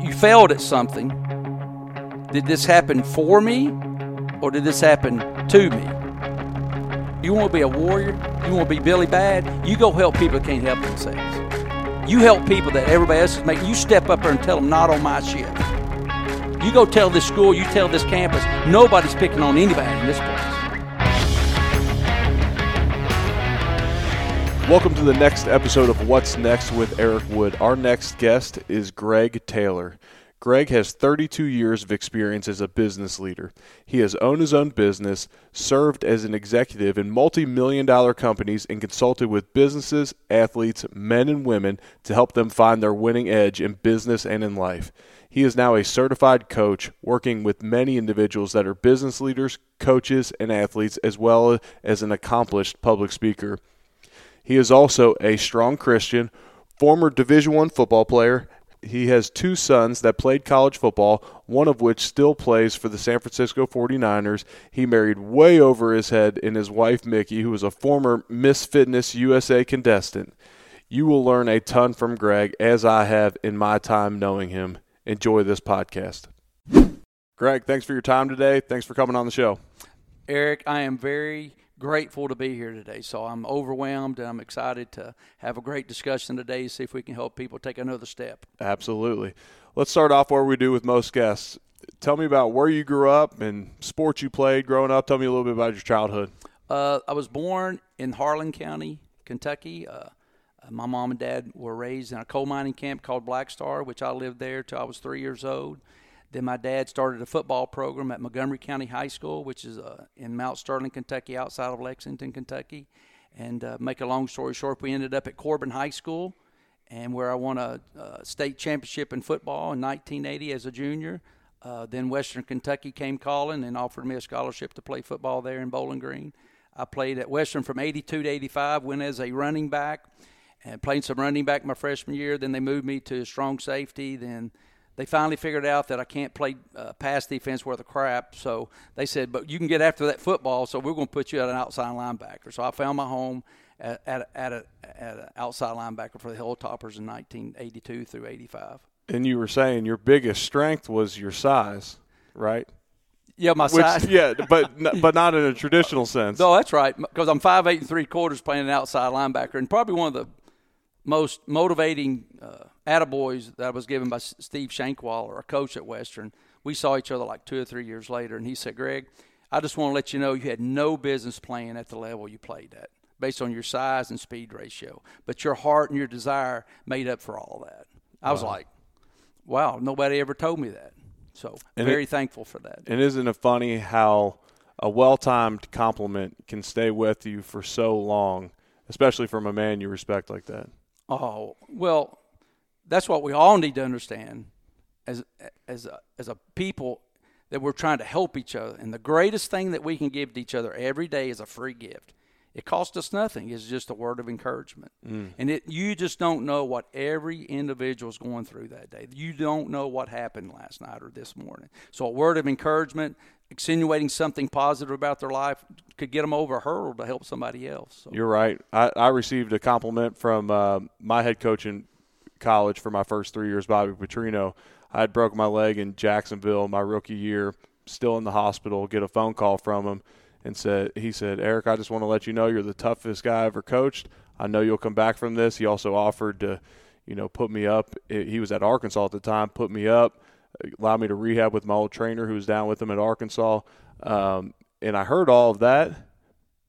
you failed at something. Did this happen for me or did this happen to me? You want to be a warrior? You want to be Billy Bad? You go help people that can't help themselves. You help people that everybody else is making. You step up there and tell them, not on my ship. You go tell this school, you tell this campus, nobody's picking on anybody in this place. Welcome to the next episode of What's Next with Eric Wood. Our next guest is Greg Taylor. Greg has 32 years of experience as a business leader. He has owned his own business, served as an executive in multi million dollar companies, and consulted with businesses, athletes, men, and women to help them find their winning edge in business and in life. He is now a certified coach working with many individuals that are business leaders, coaches, and athletes, as well as an accomplished public speaker. He is also a strong Christian, former Division 1 football player, he has two sons that played college football, one of which still plays for the San Francisco 49ers. He married way over his head in his wife, Mickey, who was a former Miss Fitness USA contestant. You will learn a ton from Greg, as I have in my time knowing him. Enjoy this podcast. Greg, thanks for your time today. Thanks for coming on the show. Eric, I am very grateful to be here today. So I'm overwhelmed and I'm excited to have a great discussion today, see if we can help people take another step. Absolutely. Let's start off where we do with most guests. Tell me about where you grew up and sports you played growing up. Tell me a little bit about your childhood. Uh, I was born in Harlan County, Kentucky. Uh, uh my mom and dad were raised in a coal mining camp called Black Star, which I lived there till I was three years old. Then my dad started a football program at Montgomery County High School, which is uh, in Mount Sterling, Kentucky, outside of Lexington, Kentucky. And uh, make a long story short, we ended up at Corbin High School, and where I won a, a state championship in football in 1980 as a junior. Uh, then Western Kentucky came calling and offered me a scholarship to play football there in Bowling Green. I played at Western from 82 to 85, went as a running back, and played some running back my freshman year. Then they moved me to strong safety. Then they finally figured out that I can't play uh, pass defense worth a crap. So they said, but you can get after that football, so we're going to put you at an outside linebacker. So I found my home at, at, at, a, at an outside linebacker for the Hilltoppers in 1982 through 85. And you were saying your biggest strength was your size, right? Yeah, my Which, size. yeah, but but not in a traditional sense. No, that's right. Because I'm five eight and three quarters playing an outside linebacker, and probably one of the most motivating uh, attaboys that I was given by Steve Shankwaller, a coach at Western. We saw each other like two or three years later, and he said, Greg, I just want to let you know you had no business playing at the level you played at based on your size and speed ratio. But your heart and your desire made up for all that. I was like, wow, nobody ever told me that. So and very it, thankful for that. And isn't it funny how a well timed compliment can stay with you for so long, especially from a man you respect like that? Oh, well, that's what we all need to understand as as a, as a people that we're trying to help each other. And the greatest thing that we can give to each other every day is a free gift. It costs us nothing. It's just a word of encouragement. Mm. And it you just don't know what every individual is going through that day. You don't know what happened last night or this morning. So a word of encouragement, insinuating something positive about their life could get them over a hurdle to help somebody else. So. You're right. I, I received a compliment from uh, my head coach in college for my first three years, Bobby Petrino. I had broke my leg in Jacksonville my rookie year, still in the hospital. Get a phone call from him and said he said, Eric, I just want to let you know you're the toughest guy I ever coached. I know you'll come back from this. He also offered to, you know, put me up. He was at Arkansas at the time, put me up, allowed me to rehab with my old trainer who was down with him at Arkansas. Um, and I heard all of that,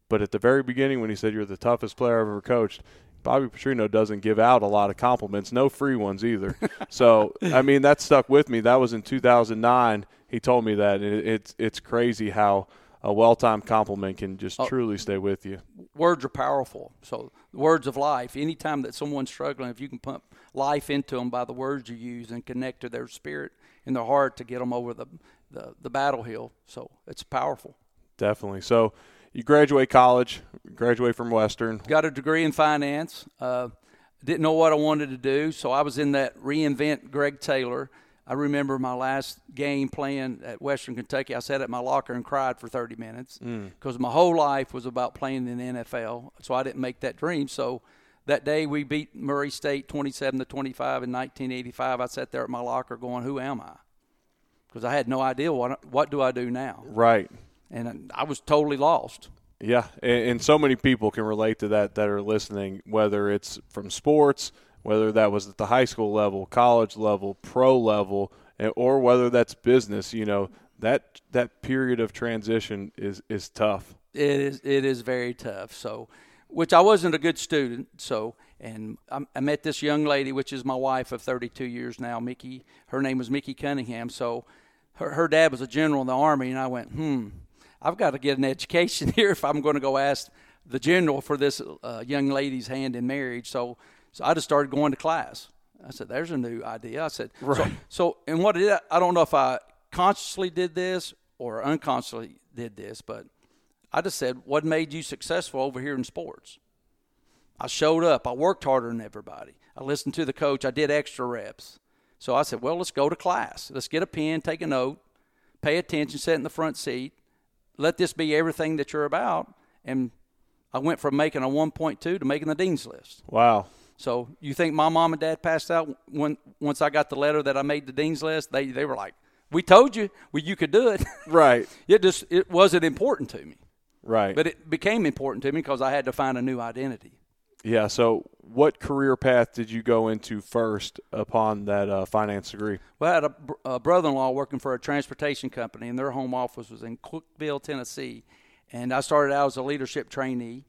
but at the very beginning when he said you're the toughest player I've ever coached, Bobby Petrino doesn't give out a lot of compliments, no free ones either. so I mean that stuck with me. That was in 2009. He told me that, and it's it's crazy how a well-timed compliment can just oh, truly stay with you. Words are powerful. So words of life. Anytime that someone's struggling, if you can pump life into them by the words you use and connect to their spirit and their heart to get them over the the, the battle hill, so it's powerful. Definitely. So you graduate college, graduate from Western. Got a degree in finance. Uh, didn't know what I wanted to do, so I was in that reinvent Greg Taylor. I remember my last game playing at Western Kentucky. I sat at my locker and cried for 30 minutes because mm. my whole life was about playing in the NFL. So I didn't make that dream. So that day we beat Murray State 27 to 25 in 1985, I sat there at my locker going, "Who am I?" Because I had no idea what what do I do now. Right. And I was totally lost. Yeah, and, and so many people can relate to that that are listening, whether it's from sports, whether that was at the high school level, college level, pro level, or whether that's business. You know that that period of transition is is tough. It is it is very tough. So, which I wasn't a good student. So, and I, I met this young lady, which is my wife of 32 years now, Mickey. Her name was Mickey Cunningham. So, her her dad was a general in the army, and I went, hmm, I've got to get an education here if I'm going to go ask the general for this uh, young lady's hand in marriage. So, so I just started going to class. I said, "There's a new idea." I said, right. so, so and what did I, I don't know if I consciously did this or unconsciously did this, but I just said, What made you successful over here in sports? I showed up. I worked harder than everybody. I listened to the coach. I did extra reps. So I said, Well, let's go to class. Let's get a pen, take a note, pay attention, sit in the front seat. Let this be everything that you're about. And I went from making a 1.2 to making the dean's list. Wow. So you think my mom and dad passed out when once I got the letter that I made the dean's list? They they were like, we told you well, you could do it. Right. it just it wasn't important to me. Right. But it became important to me because I had to find a new identity. Yeah. So, what career path did you go into first upon that uh, finance degree? Well, I had a, a brother-in-law working for a transportation company, and their home office was in Cookeville, Tennessee. And I started out as a leadership trainee.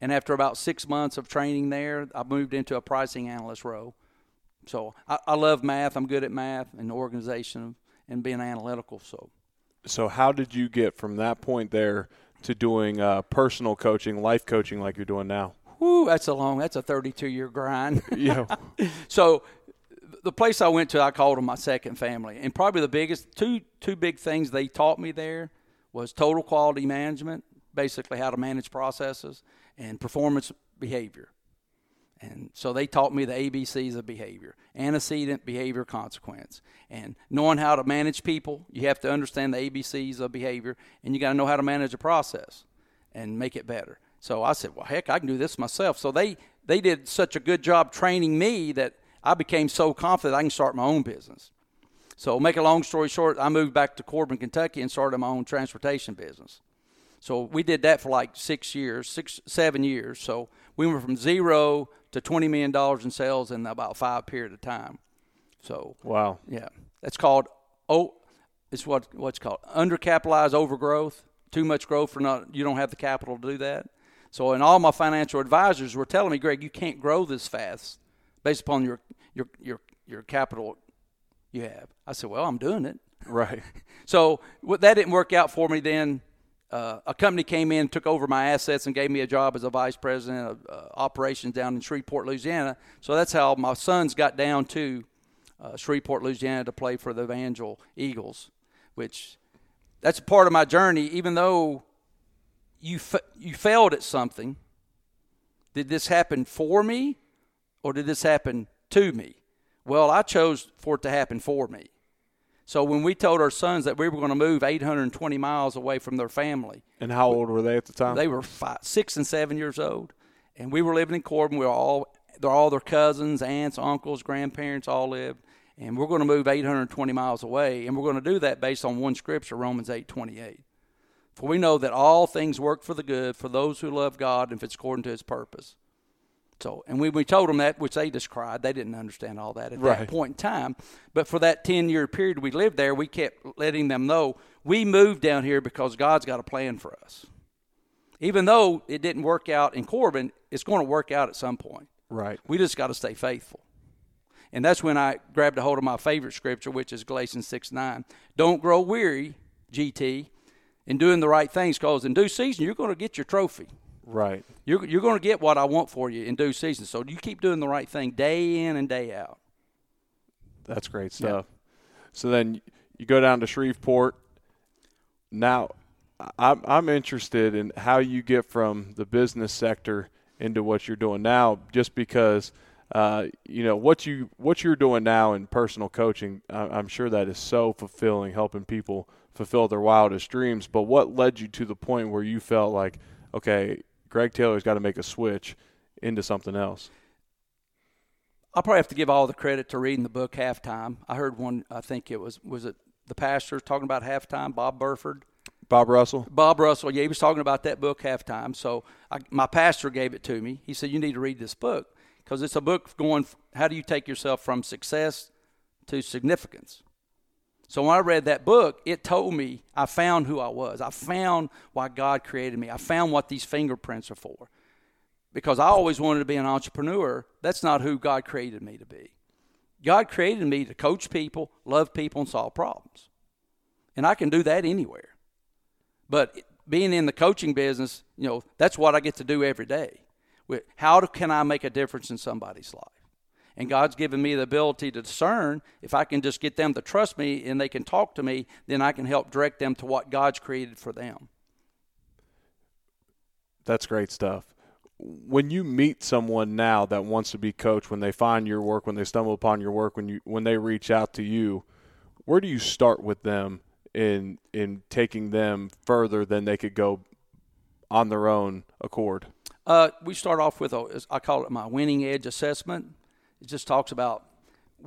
And after about six months of training there, I moved into a pricing analyst role. So I, I love math. I'm good at math and organization and being analytical. So, so how did you get from that point there to doing uh, personal coaching, life coaching, like you're doing now? Whoo, that's a long. That's a 32 year grind. yeah. so, the place I went to, I called them my second family, and probably the biggest two two big things they taught me there was total quality management, basically how to manage processes, and performance behavior. And so they taught me the ABCs of behavior antecedent, behavior, consequence. And knowing how to manage people, you have to understand the ABCs of behavior, and you got to know how to manage a process and make it better. So I said, well, heck, I can do this myself. So they, they did such a good job training me that I became so confident I can start my own business. So, make a long story short, I moved back to Corbin, Kentucky, and started my own transportation business. So we did that for like six years, six, seven years. So we went from zero to twenty million dollars in sales in about five period of time. So wow, yeah, that's called oh, it's what what's called undercapitalized overgrowth. Too much growth for not you don't have the capital to do that. So and all my financial advisors were telling me, Greg, you can't grow this fast based upon your your your your capital you have. I said, well, I'm doing it. Right. so what, that didn't work out for me then uh, a company came in, took over my assets, and gave me a job as a vice president of uh, operations down in Shreveport, Louisiana. So that's how my sons got down to uh, Shreveport, Louisiana, to play for the Evangel Eagles. Which that's a part of my journey. Even though you fa- you failed at something, did this happen for me, or did this happen to me? Well, I chose for it to happen for me. So when we told our sons that we were going to move 820 miles away from their family, and how old were they at the time? They were five, six and seven years old, and we were living in Corbin. We were all they're all their cousins, aunts, uncles, grandparents all lived, and we're going to move 820 miles away, and we're going to do that based on one scripture, Romans 8:28. For we know that all things work for the good for those who love God, if it's according to His purpose. So, and when we told them that, which they just cried, they didn't understand all that at right. that point in time. But for that 10 year period we lived there, we kept letting them know we moved down here because God's got a plan for us. Even though it didn't work out in Corbin, it's going to work out at some point. Right. We just got to stay faithful. And that's when I grabbed a hold of my favorite scripture, which is Galatians 6 9. Don't grow weary, GT, in doing the right things, because in due season, you're going to get your trophy. Right. You're, you're going to get what I want for you in due season. So you keep doing the right thing day in and day out. That's great stuff. Yeah. So then you go down to Shreveport. Now, I'm, I'm interested in how you get from the business sector into what you're doing now, just because. Uh, you know what you what you're doing now in personal coaching. I'm sure that is so fulfilling, helping people fulfill their wildest dreams. But what led you to the point where you felt like, okay, Greg Taylor's got to make a switch into something else? I'll probably have to give all the credit to reading the book halftime. I heard one. I think it was was it the pastor talking about halftime, Bob Buford. Bob Russell. Bob Russell. Yeah, he was talking about that book halftime. So I, my pastor gave it to me. He said you need to read this book because it's a book going. How do you take yourself from success to significance? So when I read that book, it told me I found who I was. I found why God created me. I found what these fingerprints are for because I always wanted to be an entrepreneur. That's not who God created me to be. God created me to coach people, love people, and solve problems. And I can do that anywhere. But being in the coaching business, you know, that's what I get to do every day. How can I make a difference in somebody's life? And God's given me the ability to discern. If I can just get them to trust me and they can talk to me, then I can help direct them to what God's created for them. That's great stuff when you meet someone now that wants to be coached, when they find your work, when they stumble upon your work, when you when they reach out to you, where do you start with them in in taking them further than they could go on their own accord? Uh, we start off with a, I call it my winning edge assessment. It just talks about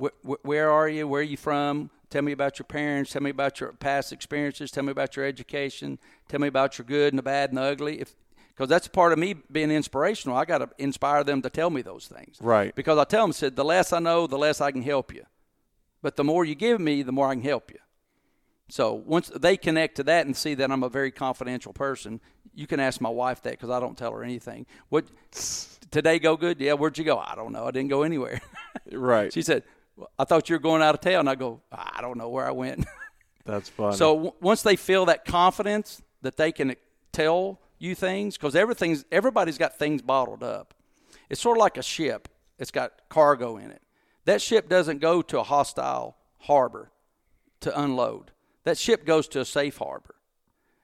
wh- wh- where are you, where are you from, Tell me about your parents. Tell me about your past experiences. Tell me about your education. Tell me about your good and the bad and the ugly. If because that's part of me being inspirational. I got to inspire them to tell me those things. Right. Because I tell them, said, the less I know, the less I can help you. But the more you give me, the more I can help you. So once they connect to that and see that I'm a very confidential person, you can ask my wife that because I don't tell her anything. What today go good? Yeah. Where'd you go? I don't know. I didn't go anywhere. right. She said, I thought you were going out of town. I go, I don't know where I went. That's funny. So w- once they feel that confidence that they can tell you things because everything's everybody's got things bottled up. It's sort of like a ship. It's got cargo in it. That ship doesn't go to a hostile harbor to unload. That ship goes to a safe harbor.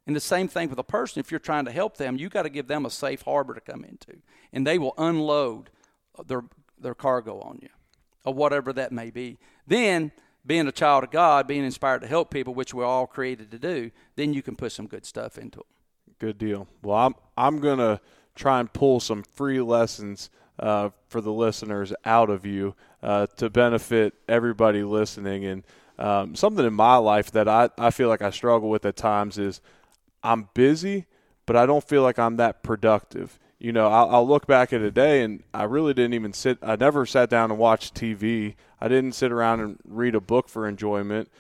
And the same thing with a person. If you're trying to help them, you got to give them a safe harbor to come into, and they will unload their their cargo on you, or whatever that may be. Then, being a child of God, being inspired to help people, which we're all created to do, then you can put some good stuff into them. Good deal. Well, I'm I'm gonna try and pull some free lessons uh, for the listeners out of you uh, to benefit everybody listening. And um, something in my life that I, I feel like I struggle with at times is I'm busy, but I don't feel like I'm that productive. You know, I'll, I'll look back at a day and I really didn't even sit. I never sat down and watched TV. I didn't sit around and read a book for enjoyment.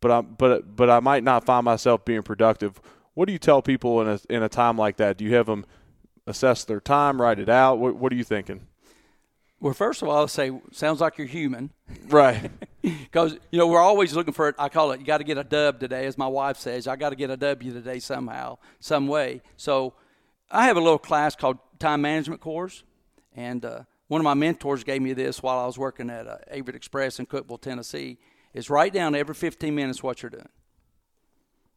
But I but but I might not find myself being productive what do you tell people in a in a time like that? Do you have them assess their time, write it out? What, what are you thinking? Well, first of all, I'll say sounds like you're human, right? Because you know we're always looking for it. I call it you got to get a dub today, as my wife says. I got to get a W today somehow, some way. So I have a little class called time management course, and uh, one of my mentors gave me this while I was working at uh, Averitt Express in Cookeville, Tennessee. Is write down every 15 minutes what you're doing.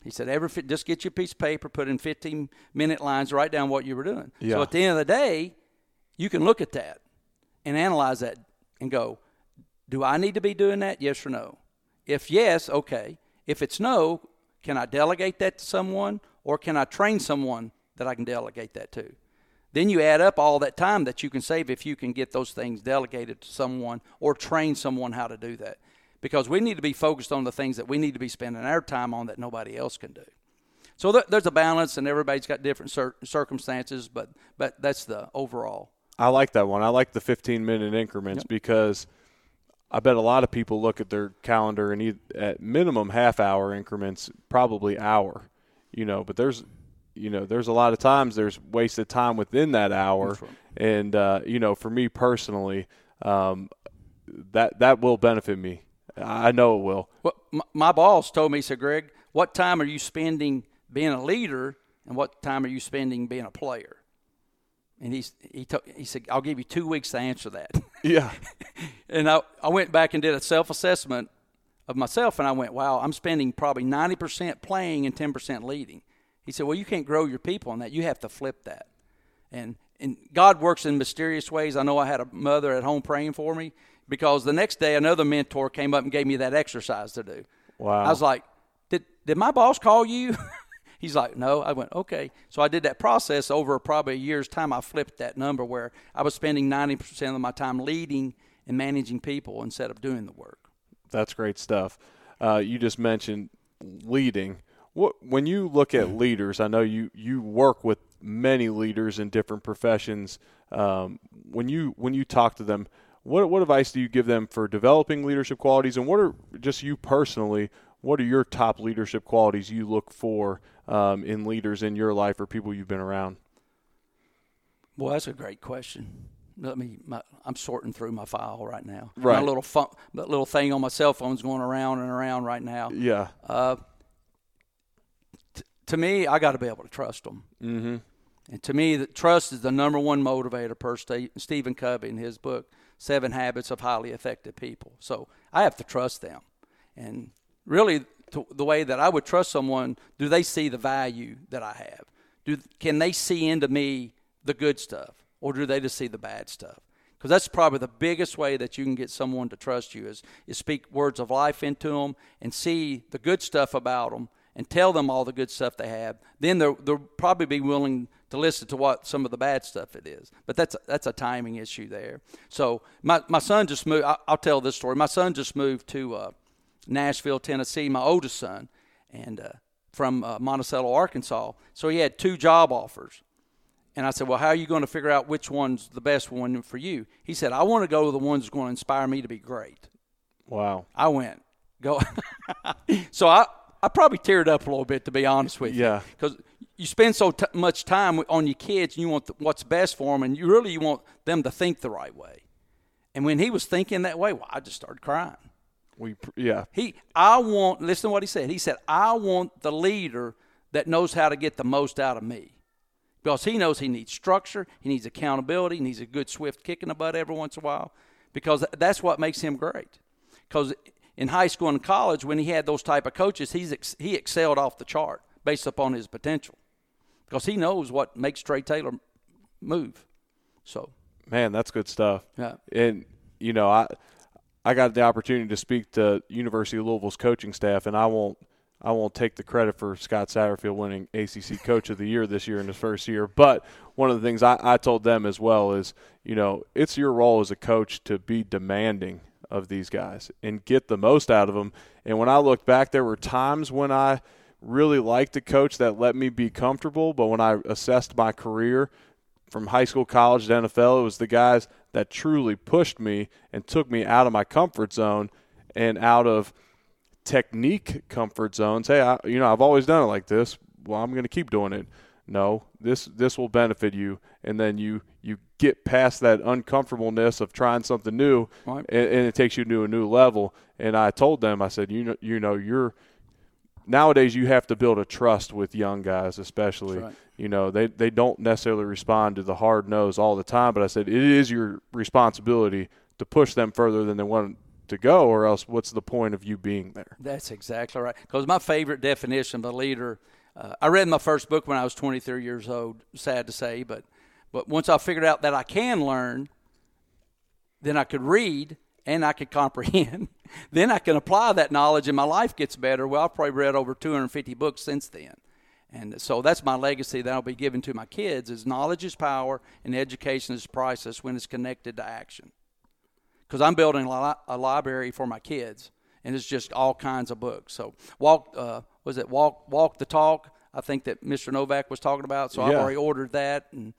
He said, "Ever just get you a piece of paper, put in 15 minute lines, write down what you were doing. Yeah. So at the end of the day, you can look at that and analyze that and go, do I need to be doing that? Yes or no? If yes, okay. If it's no, can I delegate that to someone or can I train someone that I can delegate that to? Then you add up all that time that you can save if you can get those things delegated to someone or train someone how to do that because we need to be focused on the things that we need to be spending our time on that nobody else can do. So th- there's a balance, and everybody's got different cir- circumstances, but but that's the overall. I like that one. I like the 15 minute increments yep. because I bet a lot of people look at their calendar and at minimum half hour increments, probably hour. You know, but there's you know there's a lot of times there's wasted time within that hour, right. and uh, you know for me personally, um, that that will benefit me I know it will. Well, my boss told me, he said, Greg, what time are you spending being a leader and what time are you spending being a player? And he's, he, told, he said, I'll give you two weeks to answer that. Yeah. and I, I went back and did a self assessment of myself, and I went, wow, I'm spending probably 90% playing and 10% leading. He said, well, you can't grow your people on that. You have to flip that. And, and God works in mysterious ways. I know I had a mother at home praying for me because the next day another mentor came up and gave me that exercise to do. Wow. I was like, did, did my boss call you? He's like, no. I went, okay. So I did that process over probably a year's time. I flipped that number where I was spending 90% of my time leading and managing people instead of doing the work. That's great stuff. Uh, you just mentioned leading. What, when you look at leaders, I know you, you work with many leaders in different professions. Um, when you when you talk to them, what what advice do you give them for developing leadership qualities, and what are just you personally? What are your top leadership qualities you look for um, in leaders in your life or people you've been around? Well, that's a great question. Let me. My, I'm sorting through my file right now. Right. My little phone, that little thing on my cell phone's going around and around right now. Yeah. Uh, t- to me, I got to be able to trust them. Mm-hmm. And to me, the trust is the number one motivator per St- Stephen Covey in his book, Seven Habits of Highly Effective People. So I have to trust them. And really, to, the way that I would trust someone, do they see the value that I have? Do, can they see into me the good stuff? Or do they just see the bad stuff? Because that's probably the biggest way that you can get someone to trust you is, is speak words of life into them and see the good stuff about them and tell them all the good stuff they have. Then they'll, they'll probably be willing to listen to what some of the bad stuff it is. But that's that's a timing issue there. So my my son just moved. I, will tell this story. My son just moved to uh, Nashville, Tennessee. My oldest son, and uh, from uh, Monticello, Arkansas. So he had two job offers. And I said, Well, how are you going to figure out which one's the best one for you? He said, I want to go to the one that's going to inspire me to be great. Wow. I went, Go. so I, I probably teared up a little bit, to be honest with you. Yeah. Because you spend so t- much time on your kids and you want what's best for them, and you really you want them to think the right way. And when he was thinking that way, well, I just started crying. We, yeah. He, I want, listen to what he said. He said, I want the leader that knows how to get the most out of me because he knows he needs structure, he needs accountability, he needs a good swift kick in the butt every once in a while because that's what makes him great. Because in high school and college, when he had those type of coaches, he's ex- he excelled off the chart based upon his potential because he knows what makes Trey Taylor move. So, man, that's good stuff. Yeah, and you know, I I got the opportunity to speak to University of Louisville's coaching staff, and I won't I won't take the credit for Scott Satterfield winning ACC Coach of the Year this year in his first year. But one of the things I, I told them as well is, you know, it's your role as a coach to be demanding of these guys and get the most out of them. And when I look back, there were times when I really liked a coach that let me be comfortable, but when I assessed my career from high school, college to NFL, it was the guys that truly pushed me and took me out of my comfort zone and out of – technique comfort zones. Hey, I, you know, I've always done it like this. Well, I'm going to keep doing it. No, this this will benefit you, and then you you get past that uncomfortableness of trying something new, right. and, and, it takes you to a new level. And I told them, I said, you know, you know, you're nowadays you have to build a trust with young guys, especially. Right. You know, they they don't necessarily respond to the hard nose all the time, but I said it is your responsibility to push them further than they want to go, or else what's the point of you being there? That's exactly right. Because my favorite definition of a leader, uh, I read my first book when I was 23 years old. Sad to say, but but once I figured out that I can learn, then I could read and I could comprehend. then I can apply that knowledge, and my life gets better. Well, I've probably read over 250 books since then. And so that's my legacy that I'll be giving to my kids is knowledge is power and education is priceless when it's connected to action because I'm building a, a, library for my kids, and it's just all kinds of books. So walk, uh, was it walk, walk the talk? I think that Mr. Novak was talking about. So yeah. I've already ordered that and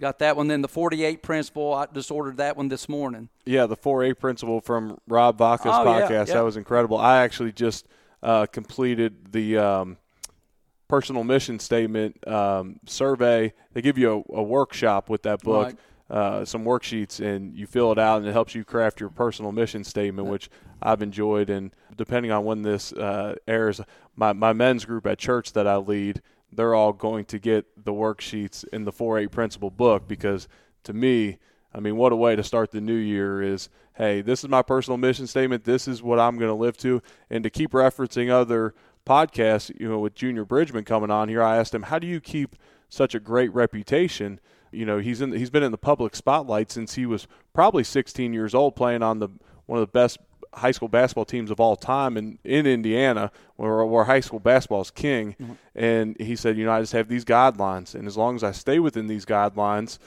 got that one. Then the 48 principle, I just ordered that one this morning. Yeah, the 4-8 principle from Rob Vaca's oh, podcast. Yeah, yeah. That was incredible. I actually just uh, completed the. Um, personal mission statement um, survey. They give you a, a, workshop with that book. Right uh, some worksheets and you fill it out and it helps you craft your personal mission statement, which I've enjoyed. And depending on when this uh, airs, my, my men's group at church that I lead, they're all going to get the worksheets in the 4-8 principle book because to me, I mean, what a way to start the new year is, hey, this is my personal mission statement. This is what I'm going to live to. And to keep referencing other podcasts, you know, with Junior Bridgeman coming on here, I asked him, how do you keep such a great reputation – you know, he's in he's been in the public spotlight since he was probably 16 years old, playing on the one of the best high school basketball teams of all time in, in Indiana, where, where high school basketball is king. Mm-hmm. And he said, you know, I just have these guidelines, and as long as I stay within these guidelines,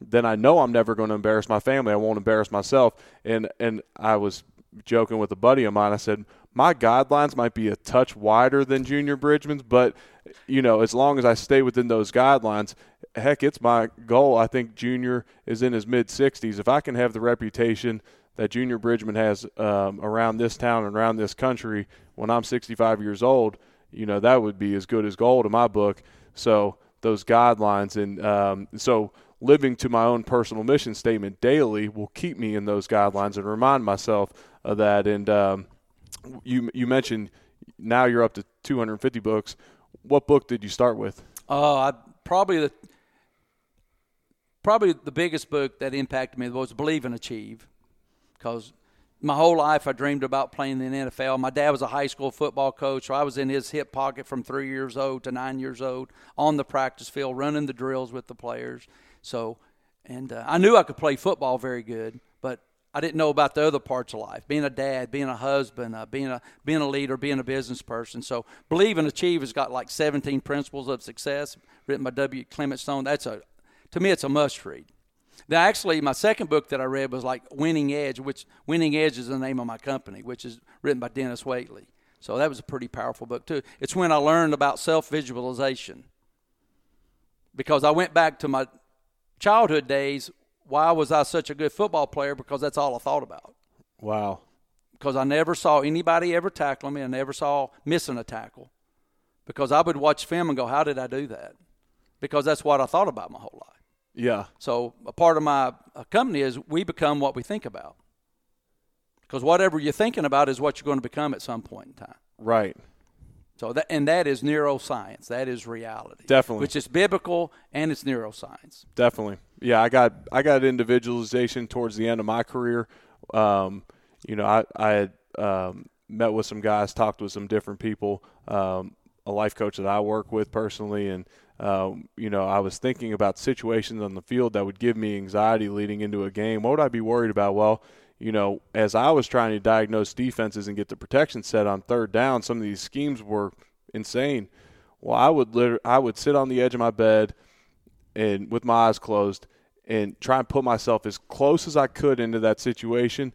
then I know I'm never going to embarrass my family. I won't embarrass myself. And and I was joking with a buddy of mine. I said, my guidelines might be a touch wider than Junior Bridgeman's, but you know, as long as I stay within those guidelines, heck, it's my goal. I think Junior is in his mid 60s. If I can have the reputation that Junior Bridgman has um, around this town and around this country when I'm 65 years old, you know, that would be as good as gold in my book. So those guidelines and um, so living to my own personal mission statement daily will keep me in those guidelines and remind myself of that. And um, you you mentioned now you're up to 250 books. What book did you start with? Uh, probably the probably the biggest book that impacted me was Believe and Achieve, because my whole life I dreamed about playing in the NFL. My dad was a high school football coach, so I was in his hip pocket from three years old to nine years old on the practice field, running the drills with the players. So, and uh, I knew I could play football very good, I didn't know about the other parts of life, being a dad, being a husband, uh, being a being a leader, being a business person. So, Believe and Achieve has got like 17 principles of success, written by W. Clement Stone. That's a, to me, it's a must read. Now, actually, my second book that I read was like Winning Edge, which Winning Edge is the name of my company, which is written by Denis Waitley. So that was a pretty powerful book too. It's when I learned about self visualization because I went back to my childhood days why was I such a good football player? Because that's all I thought about. Wow. Because I never saw anybody ever tackle me. I never saw missing a tackle. Because I would watch film and go, how did I do that? Because that's what I thought about my whole life. Yeah. So a part of my company is we become what we think about. Because whatever you're thinking about is what you're going to become at some point in time. Right. So that and that is neuroscience. That is reality. Definitely. Which is biblical and it's neuroscience. Definitely. Yeah, I got I got individualization towards the end of my career. Um, you know, I I had um, met with some guys, talked with some different people, um, a life coach that I work with personally, and um, you know, I was thinking about situations on the field that would give me anxiety leading into a game. What would I be worried about? Well, you know, as I was trying to diagnose defenses and get the protection set on third down, some of these schemes were insane. Well, I would literally, I would sit on the edge of my bed and with my eyes closed and try and put myself as close as I could into that situation,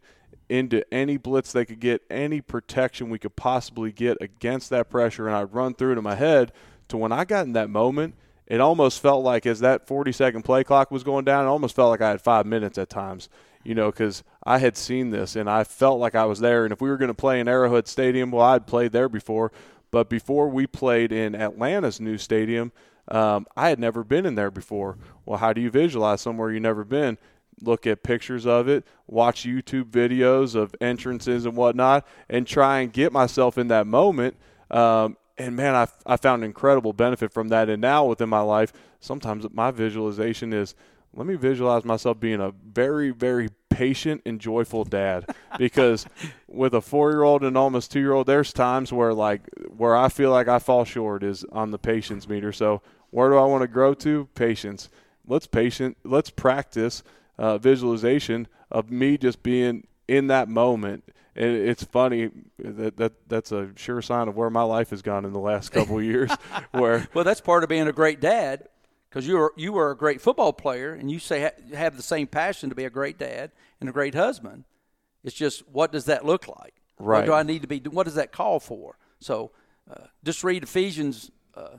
into any blitz they could get, any protection we could possibly get against that pressure, and I'd run through it in my head to when I got in that moment, it almost felt like as that 40 second play clock was going down, it almost felt like I had five minutes at times you know, because I had seen this and I felt like I was there. And if we were going to play in Arrowhead Stadium, well, I'd played there before. But before we played in Atlanta's new stadium, um, I had never been in there before. Well, how do you visualize somewhere you've never been? Look at pictures of it, watch YouTube videos of entrances and whatnot, and try and get myself in that moment. Um, and man, I, I found incredible benefit from that. And now within my life, sometimes my visualization is – let me visualize myself being a very, very patient and joyful dad because with a four year old and almost two year old, there's times where like where I feel like I fall short is on the patience meter. So where do I want to grow to? Patience. Let's patient. Let's practice uh, visualization of me just being in that moment. And it's funny that, that that's a sure sign of where my life has gone in the last couple years. Where well, that's part of being a great dad because you were you were a great football player and you say have the same passion to be a great dad and a great husband. It's just what does that look like? Right. What do I need to be? What does that call for? So uh, just read Ephesians uh,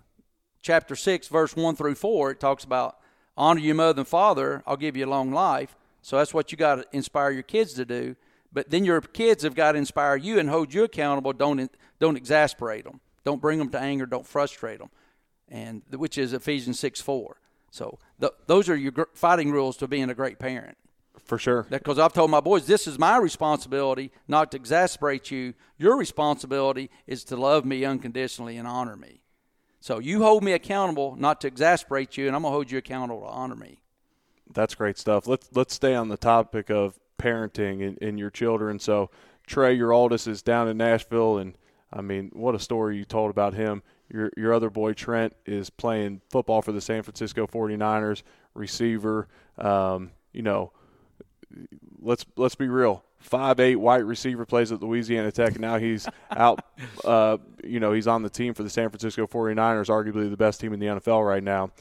chapter six, verse one through four. It talks about honor your mother and father. I'll give you a long life. So that's what you got to inspire your kids to do. But then your kids have got to inspire you and hold you accountable. Don't don't exasperate them. Don't bring them to anger. Don't frustrate them and which is Ephesians six four. So the, those are your gr- fighting rules to being a great parent. For sure. Because I've told my boys, this is my responsibility, not to exasperate you. Your responsibility is to love me unconditionally and honor me. So you hold me accountable, not to exasperate you, and I'm gonna hold you accountable to honor me. That's great stuff. Let's let's stay on the topic of parenting and, and your children. So Trey, your oldest, is down in Nashville, and I mean, what a story you told about him. Your your other boy Trent is playing football for the San Francisco 49ers, receiver. Um, you know, let's let's be real. Five eight white receiver plays at Louisiana Tech, and now he's out. Uh, you know, he's on the team for the San Francisco 49ers, arguably the best team in the NFL right now.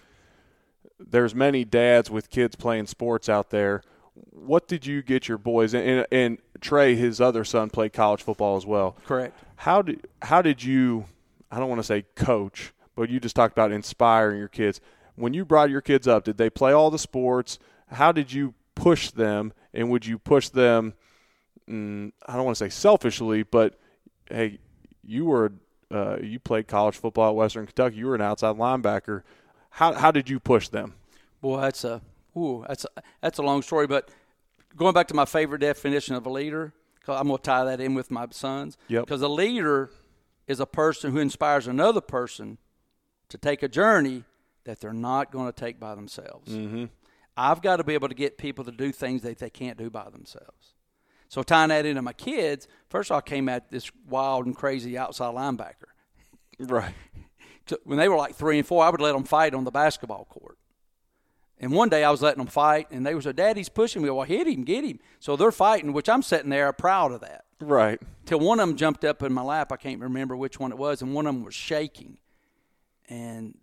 There's many dads with kids playing sports out there. What did you get your boys and, and, and Trey, his other son, played college football as well. Correct. How did how did you? I don't want to say coach, but you just talked about inspiring your kids. When you brought your kids up, did they play all the sports? How did you push them, and would you push them? Mm, I don't want to say selfishly, but hey, you were uh, you played college football at Western Kentucky. You were an outside linebacker. How how did you push them? Boy, that's a ooh, that's a, that's a long story. But going back to my favorite definition of a leader, because I'm going to tie that in with my sons. Yep. Because a leader is a person who inspires another person to take a journey that they're not going to take by themselves. Mm-hmm. I've got to be able to get people to do things that they can't do by themselves. So tying that into my kids, first I came at this wild and crazy outside linebacker. Right. So when they were like three and four, I would let them fight on the basketball court. And one day I was letting them fight, and they were said, "Daddy's pushing me." Well, hit him, get him. So they're fighting, which I'm sitting there proud of that. Right. Till one of them jumped up in my lap. I can't remember which one it was, and one of them was shaking. And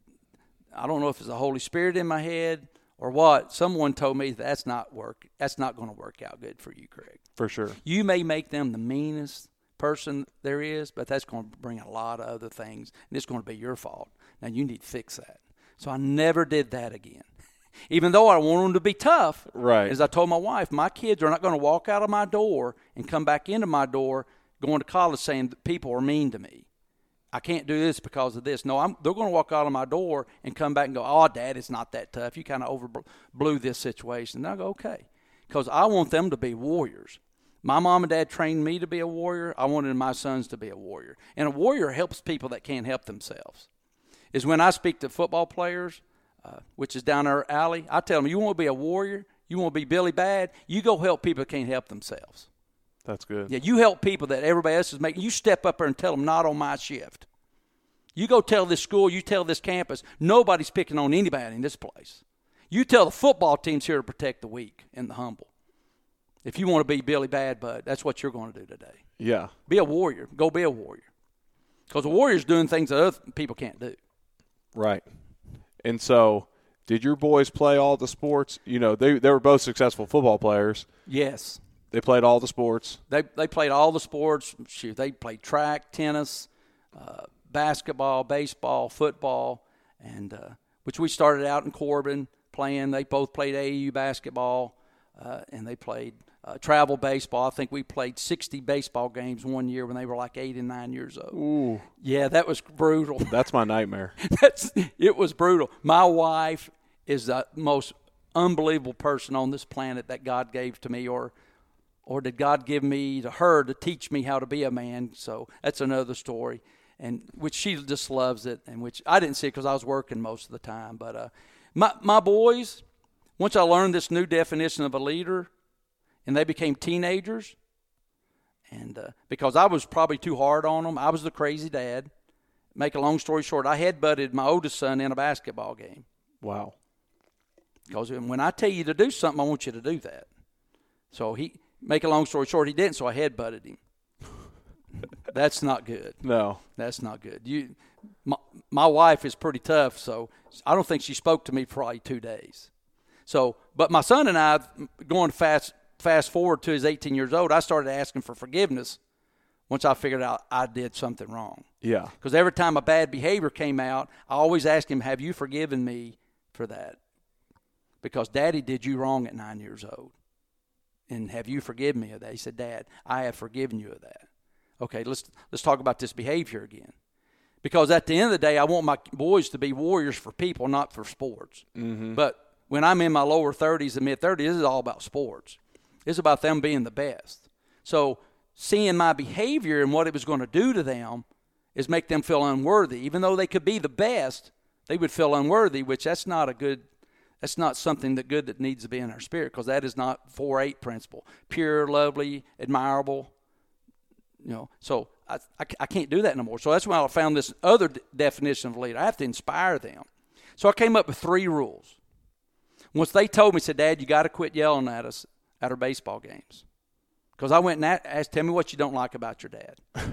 I don't know if it's the Holy Spirit in my head or what. Someone told me that's not work. That's not going to work out good for you, Craig. For sure. You may make them the meanest person there is, but that's going to bring a lot of other things, and it's going to be your fault. Now you need to fix that. So I never did that again. Even though I want them to be tough, Right. As I told my wife, my kids are not going to walk out of my door and come back into my door going to college saying that people are mean to me. I can't do this because of this. No, I'm, they're going to walk out of my door and come back and go, "Oh, Dad, it's not that tough. You kind of overblew this situation." And I go, "Okay," because I want them to be warriors. My mom and dad trained me to be a warrior. I wanted my sons to be a warrior. And a warrior helps people that can't help themselves. Is when I speak to football players, uh, which is down our alley, I tell them, you want to be a warrior? You want to be Billy Bad? You go help people that can't help themselves. That's good. Yeah, you help people that everybody else is making. You step up there and tell them, not on my shift. You go tell this school, you tell this campus, nobody's picking on anybody in this place. You tell the football team's here to protect the weak and the humble. If you want to be Billy Bad Bud, that's what you're going to do today. Yeah. Be a warrior. Go be a warrior. Because a warrior's doing things that other people can't do. Right. And so, did your boys play all the sports? You know, they they were both successful football players. Yes. They played all the sports. They they played all the sports. Shoot, they played track, tennis, uh, basketball, baseball, football, and uh, which we started out in Corbin playing. They both played AAU basketball, uh, and they played uh, travel baseball. I think we played 60 baseball games one year when they were like eight and nine years old. Ooh, Yeah, that was brutal. that's my nightmare. That's it was brutal. My wife is the most unbelievable person on this planet that God gave to me, or or did God give me to her to teach me how to be a man? So that's another story, and which she just loves it, and which I didn't see because I was working most of the time. But uh, my my boys, once I learned this new definition of a leader, and they became teenagers, and uh, because I was probably too hard on them, I was the crazy dad. Make a long story short, I headbutted my oldest son in a basketball game. Wow. Because when I tell you to do something, I want you to do that. So he, make a long story short, he didn't. So I headbutted him. That's not good. No. That's not good. You, my, my wife is pretty tough, so I don't think she spoke to me for probably two days. So, but my son and I, going fast fast forward to his 18 years old, I started asking for forgiveness once I figured out I did something wrong. Yeah. Because every time a bad behavior came out, I always asked him, Have you forgiven me for that? Because daddy did you wrong at nine years old. And have you forgiven me of that? He said, Dad, I have forgiven you of that. Okay, let's let's talk about this behavior again. Because at the end of the day, I want my boys to be warriors for people, not for sports. Mm-hmm. But when I'm in my lower 30s and mid 30s, this is all about sports. It's about them being the best. So seeing my behavior and what it was going to do to them is make them feel unworthy. Even though they could be the best, they would feel unworthy, which that's not a good that's not something that good that needs to be in our spirit because that is not 4-8 principle. Pure, lovely, admirable. You know, so I, I, I can't do that no more. So that's why I found this other d- definition of leader. I have to inspire them. So I came up with three rules. Once they told me, said, Dad, you got to quit yelling at us at our baseball games. Because I went and asked, tell me what you don't like about your dad.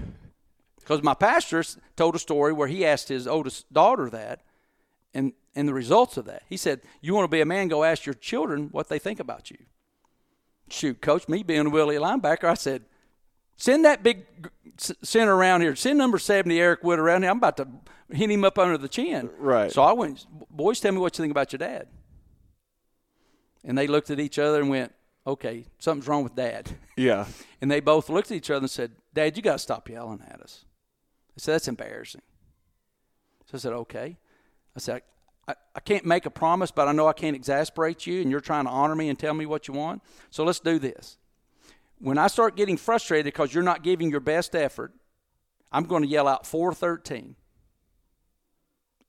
Because my pastor told a story where he asked his oldest daughter that, and, and the results of that. He said, You want to be a man, go ask your children what they think about you. Shoot, coach, me being a Willie linebacker, I said, Send that big center around here. Send number 70, Eric Wood, around here. I'm about to hit him up under the chin. Right. So I went, Boys, tell me what you think about your dad. And they looked at each other and went, Okay, something's wrong with dad. Yeah. And they both looked at each other and said, Dad, you got to stop yelling at us. I said, That's embarrassing. So I said, Okay. I said, I, I can't make a promise, but I know I can't exasperate you, and you're trying to honor me and tell me what you want. So let's do this. When I start getting frustrated because you're not giving your best effort, I'm going to yell out 413.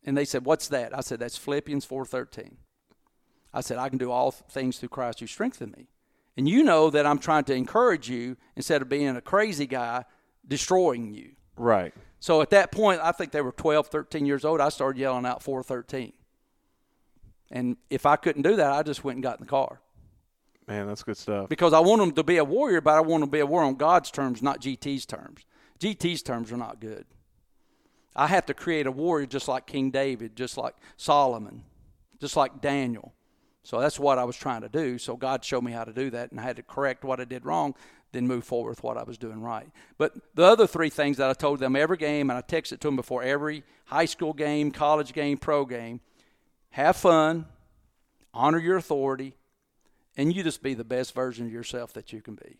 And they said, What's that? I said, That's Philippians 413. I said, I can do all things through Christ who strengthened me. And you know that I'm trying to encourage you instead of being a crazy guy destroying you. Right. So at that point, I think they were 12, 13 years old. I started yelling out 413. And if I couldn't do that, I just went and got in the car. Man, that's good stuff. Because I want them to be a warrior, but I want them to be a warrior on God's terms, not GT's terms. GT's terms are not good. I have to create a warrior just like King David, just like Solomon, just like Daniel. So that's what I was trying to do. So God showed me how to do that, and I had to correct what I did wrong, then move forward with what I was doing right. But the other three things that I told them every game, and I texted to them before every high school game, college game, pro game have fun, honor your authority, and you just be the best version of yourself that you can be.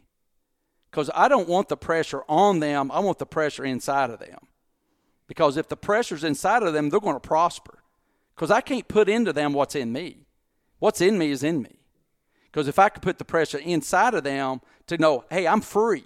Because I don't want the pressure on them, I want the pressure inside of them. Because if the pressure's inside of them, they're going to prosper. Because I can't put into them what's in me. What's in me is in me. Because if I could put the pressure inside of them to know, hey, I'm free.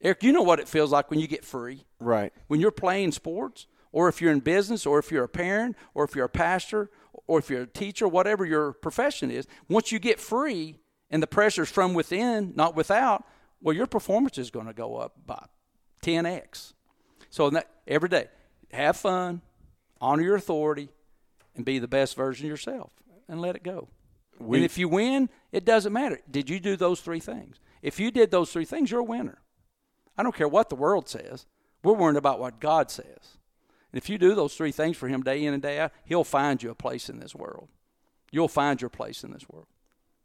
Eric, you know what it feels like when you get free. Right. When you're playing sports, or if you're in business, or if you're a parent, or if you're a pastor, or if you're a teacher, whatever your profession is, once you get free and the pressure's from within, not without, well, your performance is going to go up by 10x. So that, every day, have fun, honor your authority, and be the best version of yourself, and let it go. We, and if you win, it doesn't matter. Did you do those three things? If you did those three things, you're a winner. I don't care what the world says. We're worried about what God says. And if you do those three things for Him day in and day out, He'll find you a place in this world. You'll find your place in this world.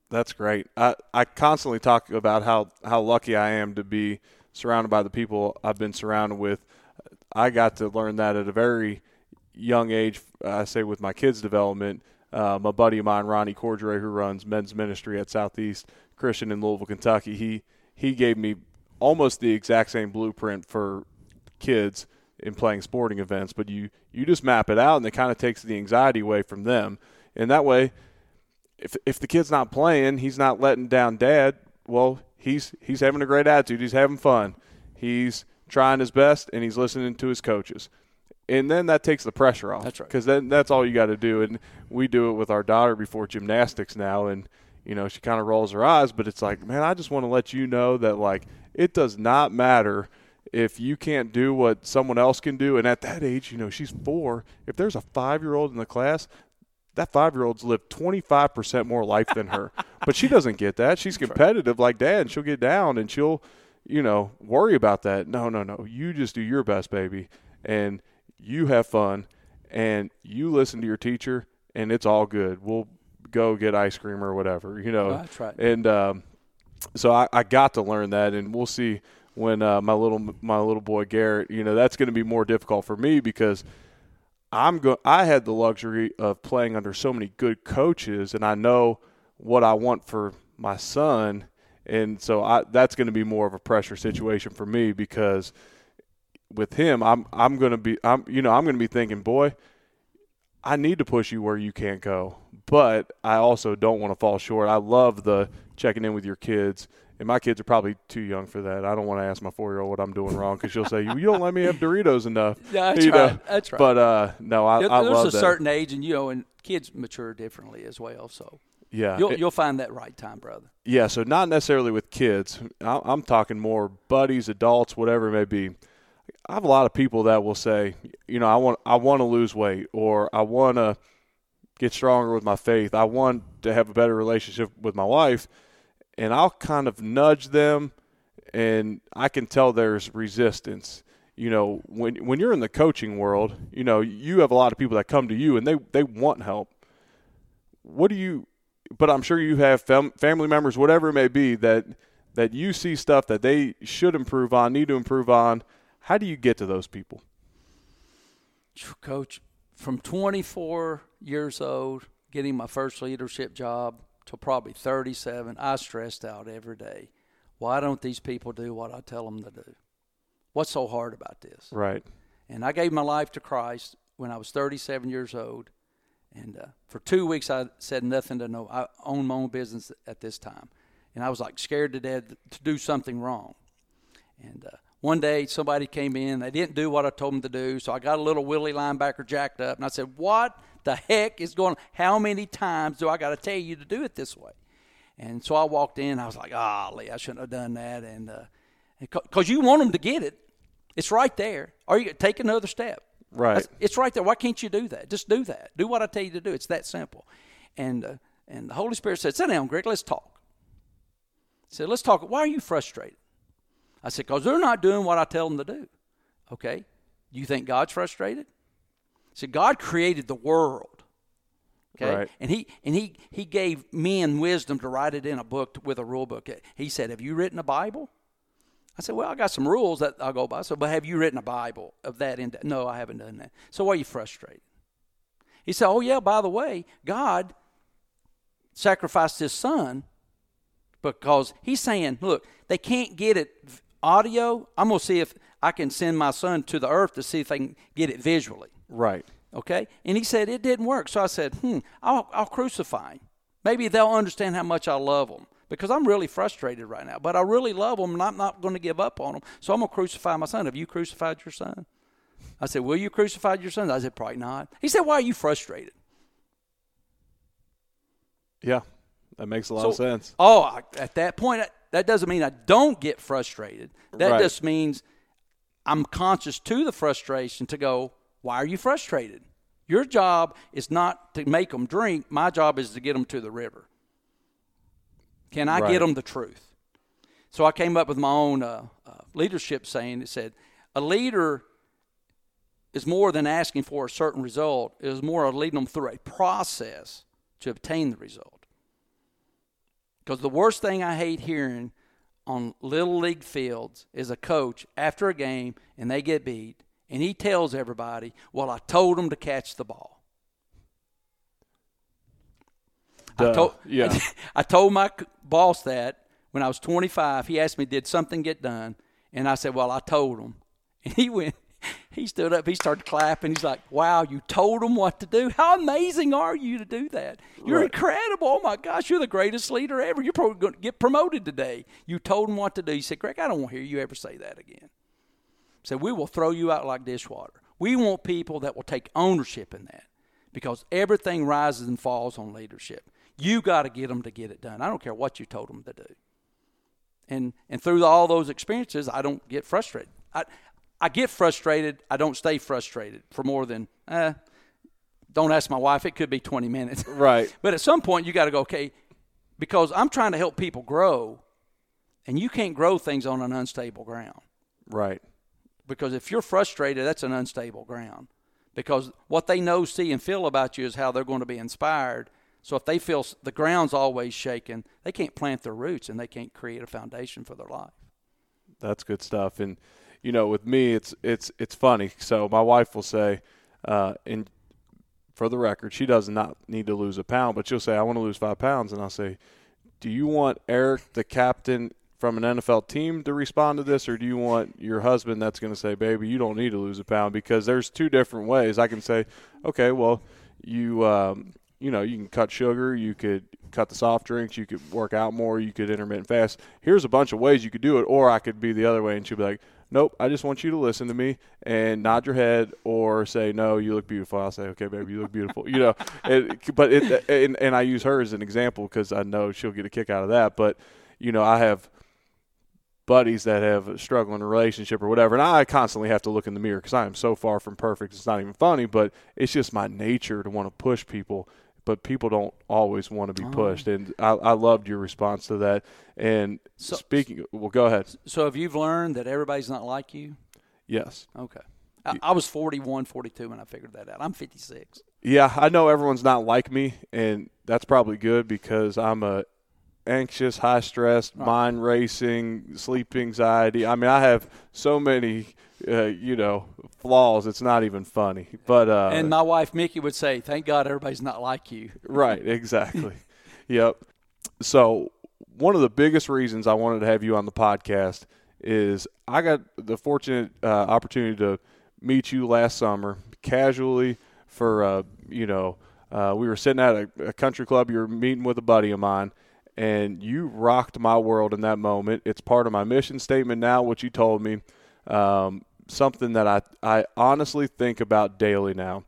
That's great. I, I constantly talk about how, how lucky I am to be surrounded by the people I've been surrounded with. I got to learn that at a very young age, I say with my kids' development – um, a buddy of mine, Ronnie Cordray, who runs men's ministry at Southeast Christian in Louisville, Kentucky, he he gave me almost the exact same blueprint for kids in playing sporting events, but you you just map it out and it kind of takes the anxiety away from them. And that way, if if the kid's not playing, he's not letting down dad. Well, he's he's having a great attitude. He's having fun. He's trying his best and he's listening to his coaches and then that takes the pressure off. That's right. Because then that's all you got to do, and we do it with our daughter before gymnastics now, and you know she kind of rolls her eyes, but it's like, man, I just want to let you know that like it does not matter if you can't do what someone else can do, and at that age, you know she's four. If there's a five year old in the class. That five year old's lived 25% more life than her. but she doesn't get that. She's competitive like dad, and she'll get down and she'll, you know, worry about that. No, no, no. You just do your best, baby. And you have fun, and you listen to your teacher, and it's all good. We'll go get ice cream or whatever, you know. That's right. And um, so I, I got to learn that, and we'll see when uh, my little my little boy Garrett. You know, that's going to be more difficult for me because I'm go. I had the luxury of playing under so many good coaches, and I know what I want for my son, and so I, that's going to be more of a pressure situation for me because – with him, I'm I'm gonna be I'm you know I'm gonna be thinking, boy, I need to push you where you can't go, but I also don't want to fall short. I love the checking in with your kids, and my kids are probably too young for that. I don't want to ask my four year old what I'm doing wrong because she'll say, "You don't let me have Doritos enough." Yeah, that's you right. Know? That's right. But uh, no, I, There's I love a that. certain age, and you know, and kids mature differently as well. So yeah, you'll it, you'll find that right time, brother. Yeah, so not necessarily with kids. I'm talking more buddies, adults, whatever it may be I have a lot of people that will say, you know, I want I want to lose weight or I want to get stronger with my faith. I want to have a better relationship with my wife. and I'll kind of nudge them, and I can tell there's resistance. You know, when when you're in the coaching world, you know you have a lot of people that come to you and they they want help. What do you? But I'm sure you have fam- family members, whatever it may be, that that you see stuff that they should improve on, need to improve on. How do you get to those people? Coach, from 24 years old, getting my first leadership job till probably 37, I stressed out every day. Why don't these people do what I tell them to do? What's so hard about this? Right. And I gave my life to Christ when I was 37 years old. And uh, for two weeks, I said nothing to no. I owned my own business at this time. And I was like scared to death to do something wrong. And uh, one day somebody came in. They didn't do what I told them to do. So I got a little Willie linebacker jacked up. And I said, What the heck is going on? How many times do I got to tell you to do it this way? And so I walked in. I was like, Golly, I shouldn't have done that. And because uh, you want them to get it, it's right there. Or you take another step. Right. That's, it's right there. Why can't you do that? Just do that. Do what I tell you to do. It's that simple. And uh, and the Holy Spirit said, "Sit down, Greg. Let's talk." He said, "Let's talk. Why are you frustrated?" I said, "Because they're not doing what I tell them to do." Okay. You think God's frustrated? Said, "God created the world." Okay. Right. And he and he he gave men wisdom to write it in a book with a rule book. He said, "Have you written a Bible?" I said, Well, I got some rules that I'll go by. So, but have you written a Bible of that? In no, I haven't done that. So, why are you frustrated? He said, Oh, yeah, by the way, God sacrificed his son because he's saying, Look, they can't get it audio. I'm going to see if I can send my son to the earth to see if they can get it visually. Right. Okay. And he said, It didn't work. So I said, Hmm, I'll, I'll crucify him. Maybe they'll understand how much I love them because I'm really frustrated right now. But I really love them, and I'm not going to give up on them. So I'm going to crucify my son. Have you crucified your son? I said, Will you crucify your son? I said, Probably not. He said, Why are you frustrated? Yeah, that makes a lot so, of sense. Oh, at that point, that doesn't mean I don't get frustrated. That right. just means I'm conscious to the frustration to go, Why are you frustrated? Your job is not to make them drink. My job is to get them to the river. Can I right. get them the truth? So I came up with my own uh, uh, leadership saying. It said, a leader is more than asking for a certain result. It is more of leading them through a process to obtain the result. Because the worst thing I hate hearing on little league fields is a coach after a game and they get beat and he tells everybody, "Well, I told them to catch the ball." Duh. I told, yeah. I told my boss that when I was 25. He asked me, "Did something get done?" And I said, "Well, I told him." And he went. He stood up. He started clapping. He's like, "Wow, you told him what to do. How amazing are you to do that? You're right. incredible. Oh my gosh, you're the greatest leader ever. You're probably going to get promoted today. You told him what to do." He said, "Greg, I don't want to hear you ever say that again." He said, "We will throw you out like dishwater. We want people that will take ownership in that." Because everything rises and falls on leadership. You got to get them to get it done. I don't care what you told them to do. And and through all those experiences, I don't get frustrated. I I get frustrated. I don't stay frustrated for more than eh, don't ask my wife. It could be 20 minutes. Right. but at some point, you got to go, okay, because I'm trying to help people grow, and you can't grow things on an unstable ground. Right. Because if you're frustrated, that's an unstable ground. Because what they know, see, and feel about you is how they're going to be inspired. So if they feel the ground's always shaking, they can't plant their roots and they can't create a foundation for their life. That's good stuff. And you know, with me, it's it's it's funny. So my wife will say, uh, and for the record, she does not need to lose a pound, but she'll say, "I want to lose five pounds," and I'll say, "Do you want Eric, the captain from an NFL team, to respond to this, or do you want your husband that's going to say, "Baby, you don't need to lose a pound"? Because there's two different ways. I can say, "Okay, well." You um, you know, you can cut sugar, you could cut the soft drinks, you could work out more, you could intermittent fast. Here's a bunch of ways you could do it, or I could be the other way and she'd be like, Nope, I just want you to listen to me and nod your head or say, No, you look beautiful. I'll say, Okay, baby, you look beautiful. you know, it, but it, and, and I use her as an example because I know she'll get a kick out of that. But, you know, I have buddies that have a relationship or whatever, and I constantly have to look in the mirror because I am so far from perfect. It's not even funny, but it's just my nature to want to push people but people don't always want to be Oh. pushed. And I, I loved your response to that. And So- speaking, well, go ahead. So, if you've learned that everybody's not like you, Yes. okay. I, I was 41, 42 when I figured that out. I'm 56. Yeah, I know everyone's not like me, and that's probably good because I'm a anxious, high stress, mind racing, sleep anxiety. I mean, I have so many, uh, you know, flaws. It's not even funny. But uh, and my wife Mickey would say, "Thank God everybody's not like you." right, exactly. yep. So one of the biggest reasons I wanted to have you on the podcast is I got the fortunate uh, opportunity to meet you last summer casually for uh, you know uh, we were sitting at a, a country club. You were meeting with a buddy of mine, and you rocked my world in that moment. It's part of my mission statement now. What you told me, um, something that I I honestly think about daily now.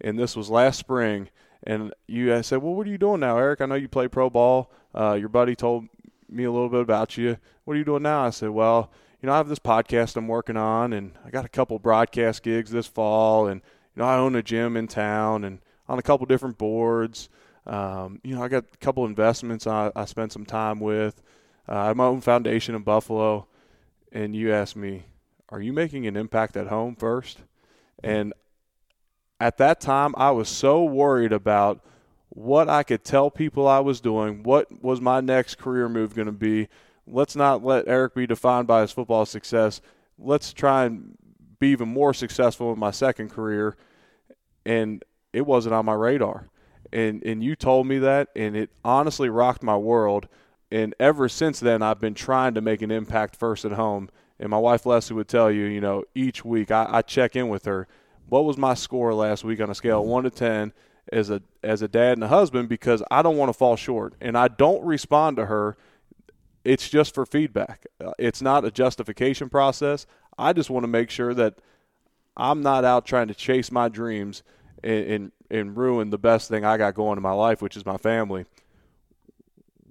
And this was last spring, and you I said, "Well, what are you doing now, Eric? I know you play pro ball. Uh, your buddy told me a little bit about you. What are you doing now?" I said, "Well." You know, I have this podcast I'm working on, and I got a couple broadcast gigs this fall, and you know, I own a gym in town and on a couple different boards. Um, you know, I got a couple investments I, I spent some time with. Uh, I have my own foundation in Buffalo. And you asked me, Are you making an impact at home first? And at that time, I was so worried about what I could tell people I was doing, what was my next career move going to be. Let's not let Eric be defined by his football success. Let's try and be even more successful in my second career. And it wasn't on my radar. And and you told me that and it honestly rocked my world. And ever since then I've been trying to make an impact first at home. And my wife Leslie would tell you, you know, each week I, I check in with her. What was my score last week on a scale of one to ten as a as a dad and a husband because I don't want to fall short. And I don't respond to her it's just for feedback. Uh, It's not a justification process. I just want to make sure that I'm not out trying to chase my dreams and, and, and ruin the best thing I got going in my life, which is my family.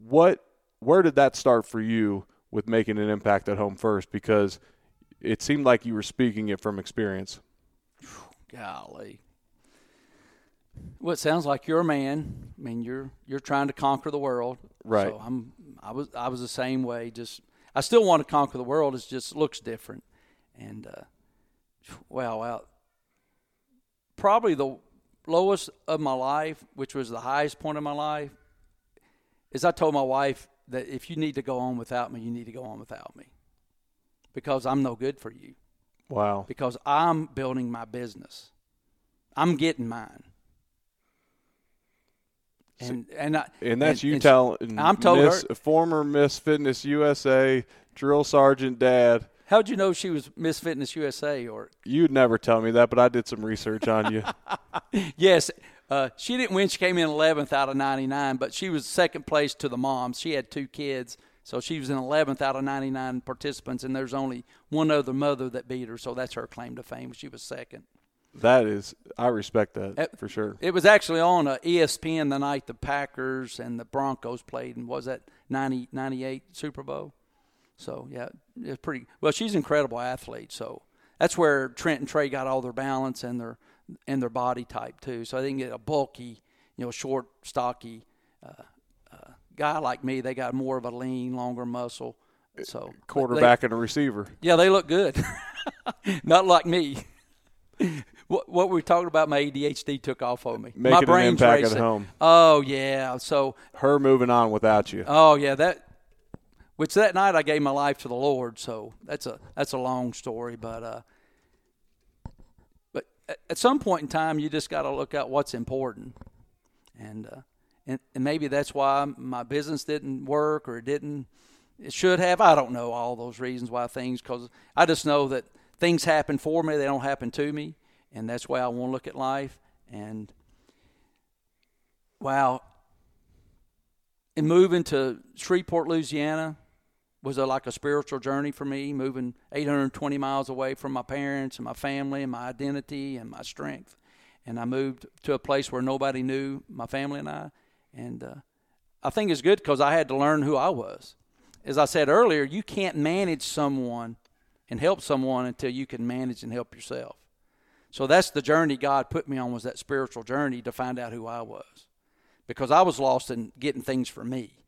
What, where did that start for you with making an impact at home first? Because it seemed like you were speaking it from experience. Golly. Well, it sounds like you're a man. I mean, you're you're trying to conquer the world. Right. So I'm I was I was the same way. Just I still want to conquer the world. It just looks different. And uh, wow, wow. Probably the lowest of my life, which was the highest point of my life, is I told my wife that if you need to go on without me, you need to go on without me, because I'm no good for you Wow. because I'm building my business. I'm getting mine. And and I, And that's you and- telling I'm told Miss, her- former Miss Fitness USA drill sergeant dad. How'd you know she was Miss Fitness USA? Or You'd never tell me that, but I did some research on you. yes, uh, she didn't win. She came in 11th out of 99, but she was second place to the moms. She had two kids, so she was in 11th out of 99 participants, and there's only one other mother that beat her, so that's her claim to fame. She was second. That is, I respect that Uh, for sure. It was actually on uh, ESPN the night the Packers and the Broncos played, and was that 90, 98 Super Bowl? So yeah, it's pretty. Well, she's an incredible athlete. So that's where Trent and Trey got all their balance and their and their body type too. So they can get a bulky, you know, short, stocky uh, uh, guy like me. They got more of a lean, longer muscle. So they- Quarterback and a receiver. yeah, they look good. Not like me. What, what we talking about? My ADHD took off on me. Making my an brain's impact at racing. home. Oh yeah. So Her moving on without you. oh yeah that. Which that night I gave my life to the Lord. So that's a that's a long story, but uh. But at, some point in time, you just got to look at what's important, and uh, and and maybe that's why my business didn't work or it didn't. It should have. I don't know all those reasons why things. Because I just know that things happen for me. They don't happen to me, and that's why I want to look at life. And wow, and moving to Shreveport, Louisiana, was a, like a spiritual journey for me. Moving 820 miles away from my parents and my family and my identity and my strength, and I moved to a place where nobody knew my family and I, and uh, I think it's good because I had to learn who I was. As I said earlier, you can't manage someone and help someone until you can manage and help yourself. So that's the journey God put me on was that spiritual journey to find out who I was. because I was lost in getting things for me.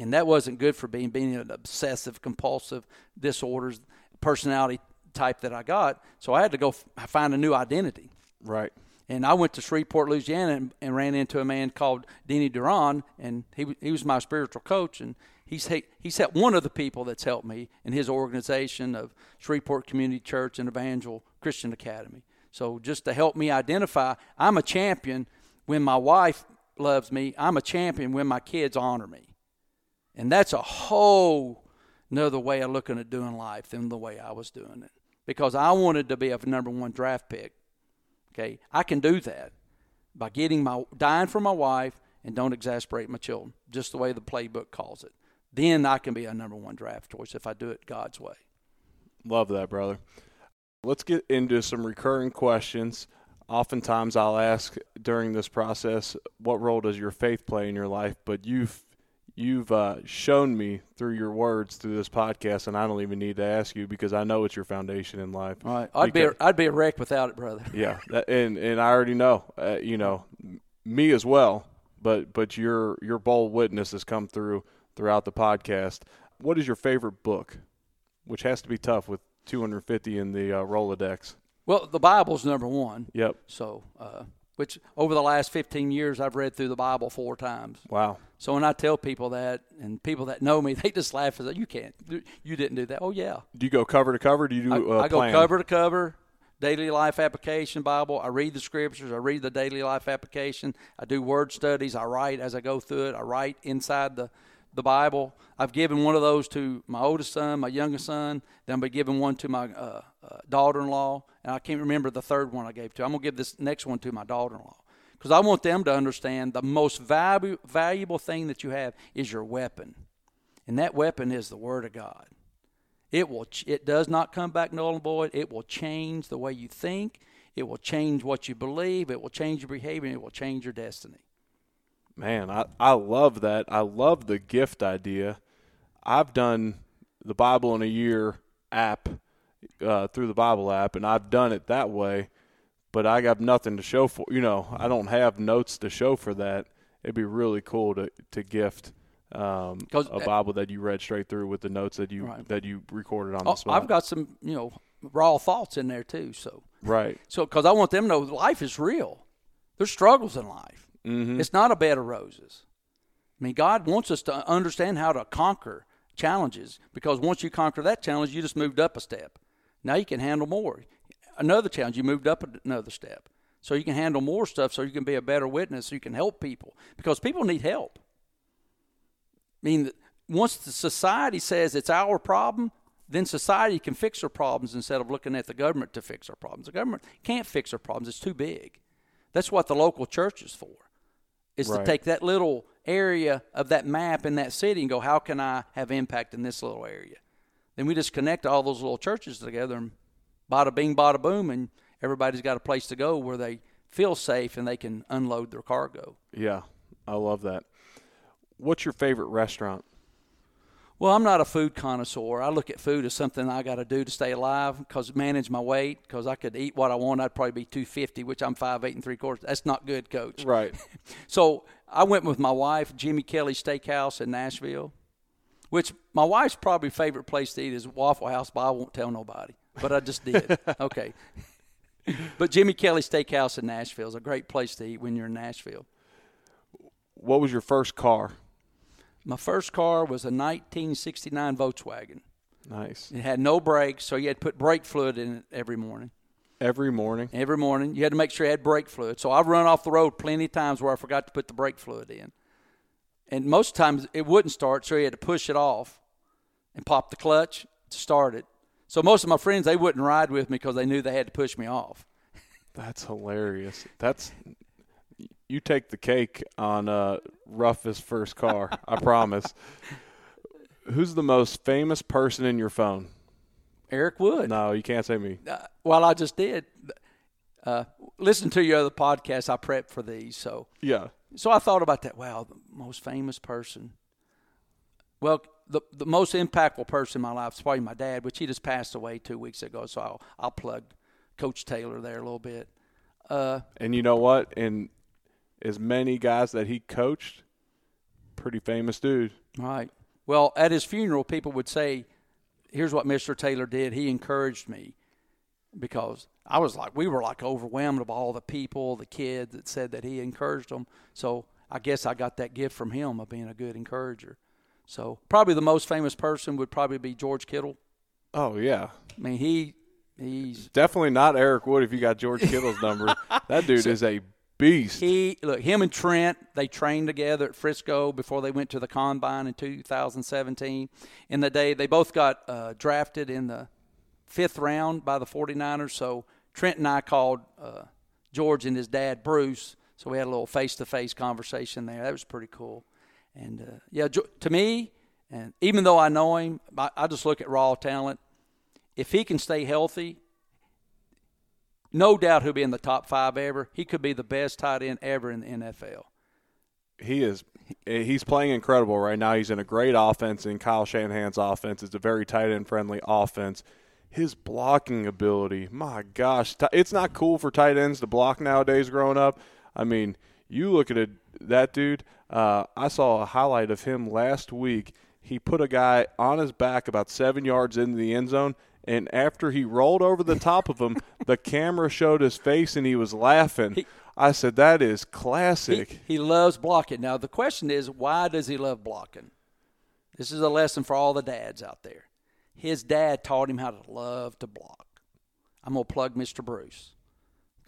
And that wasn't good for being being an obsessive compulsive disorders personality type that I got. So I had to go f- find a new identity. Right. And I went to Shreveport, Louisiana, and, and ran into a man called Denny Duran, and he he was my spiritual coach, and he's he's one of the people that's helped me in his organization of Shreveport Community Church and Evangel Christian Academy. So just to help me identify, I'm a champion when my wife loves me. I'm a champion when my kids honor me, and that's a whole another way of looking at doing life than the way I was doing it because I wanted to be a number one draft pick Okay, I can do that by getting my dying for my wife and don't exasperate my children, just the way the playbook calls it. Then I can be a number one draft choice if I do it God's way. Love that, brother. Let's get into some recurring questions. Oftentimes, I'll ask during this process, "What role does your faith play in your life?" But you've you've uh, shown me through your words through this podcast, and I don't even need to ask you because I know it's your foundation in life. All right, I'd because, be a, I'd be a wreck without it, brother. yeah, that, and and I already know, uh, you know, me as well. But but your your bold witness has come through throughout the podcast. What is your favorite book? Which has to be tough with 250 in the uh, Rolodex. Well, the Bible's number one. Yep. So, uh, which over the last 15 years, I've read through the Bible four times. Wow. So when I tell people that, and people that know me, they just laugh and say, "You can't, you didn't do that." Oh yeah. Do you go cover to cover? Do you do? I, I go cover to cover. Daily life application Bible. I read the scriptures. I read the daily life application. I do word studies. I write as I go through it. I write inside the the Bible. I've given one of those to my oldest son, my youngest son. Then I'm be giving one to my uh, uh, daughter-in-law, and I can't remember the third one I gave to. I'm gonna give this next one to my daughter-in-law because I want them to understand the most valu- valuable thing that you have is your weapon, and that weapon is the Word of God. It will. Ch- it does not come back null and void. It will change the way you think. It will change what you believe. It will change your behavior. It will change your destiny. Man, I, I love that. I love the gift idea. I've done the Bible in a year app uh, through the Bible app, and I've done it that way. But I got nothing to show for. You know, I don't have notes to show for that. It'd be really cool to to gift um, a uh, Bible that you read straight through with the notes that you right. that you recorded on the oh, spot. I've got some, you know, raw thoughts in there too. So right. So because I want them to know life is real. There's struggles in life. Mm-hmm. It's not a bed of roses. I mean, God wants us to understand how to conquer challenges because once you conquer that challenge, you just moved up a step. Now you can handle more. Another challenge, you moved up another step. So you can handle more stuff so you can be a better witness, so you can help people because people need help. I mean, once the society says it's our problem, then society can fix our problems instead of looking at the government to fix our problems. The government can't fix our problems, it's too big. That's what the local church is for is right. to take that little area of that map in that city and go, how can I have impact in this little area? Then we just connect all those little churches together and bada bing, bada boom, and everybody's got a place to go where they feel safe and they can unload their cargo. Yeah, I love that. What's your favorite restaurant? Well, I'm not a food connoisseur. I look at food as something I got to do to stay alive because manage my weight. Because I could eat what I want, I'd probably be 250, which I'm five eight and three quarters. That's not good, Coach. Right. so I went with my wife, Jimmy Kelly Steakhouse in Nashville, which my wife's probably favorite place to eat is Waffle House, but I won't tell nobody. But I just did. okay. But Jimmy Kelly Steakhouse in Nashville is a great place to eat when you're in Nashville. What was your first car? My first car was a 1969 Volkswagen. Nice. It had no brakes, so you had to put brake fluid in it every morning. Every morning? Every morning. You had to make sure you had brake fluid. So I've run off the road plenty of times where I forgot to put the brake fluid in. And most times it wouldn't start, so you had to push it off and pop the clutch to start it. So most of my friends, they wouldn't ride with me because they knew they had to push me off. That's hilarious. That's you take the cake on uh, roughest first car. I promise. Who's the most famous person in your phone? Eric Wood. No, you can't say me. Uh, well, I just did. Uh, listen to your other podcast. I prepped for these, so yeah. So I thought about that. Wow, the most famous person. Well, the the most impactful person in my life is probably my dad, which he just passed away two weeks ago. So I'll I'll plug Coach Taylor there a little bit. Uh, and you know what? And as many guys that he coached. Pretty famous dude. Right. Well, at his funeral, people would say, "Here's what Mr. Taylor did. He encouraged me." Because I was like, we were like overwhelmed of all the people, the kids that said that he encouraged them. So I guess I got that gift from him of being a good encourager. So probably the most famous person would probably be George Kittle. Oh yeah, I mean he he's definitely not Eric Wood if you got George Kittle's number. That dude so is a beast. He look him and Trent they trained together at Frisco before they went to the combine in 2017. In the day they both got uh, drafted in the fifth round by the 49ers. So Trent and I called uh, George and his dad Bruce. So we had a little face-to-face conversation there. That was pretty cool. And uh, yeah, to me, and even though I know him, I, I just look at raw talent. If he can stay healthy, no doubt he'll be in the top five ever. He could be the best tight end ever in the NFL. He is. He's playing incredible right now. He's in a great offense in Kyle Shanahan's offense. It's a very tight end friendly offense. His blocking ability, my gosh, it's not cool for tight ends to block nowadays. Growing up, I mean, you look at it, that dude. Uh, I saw a highlight of him last week. He put a guy on his back about seven yards into the end zone, and after he rolled over the top of him, the camera showed his face and he was laughing. He, I said, "That is classic." He, he loves blocking. Now the question is, why does he love blocking? This is a lesson for all the dads out there. His dad taught him how to love to block. I'm gonna plug Mr. Bruce.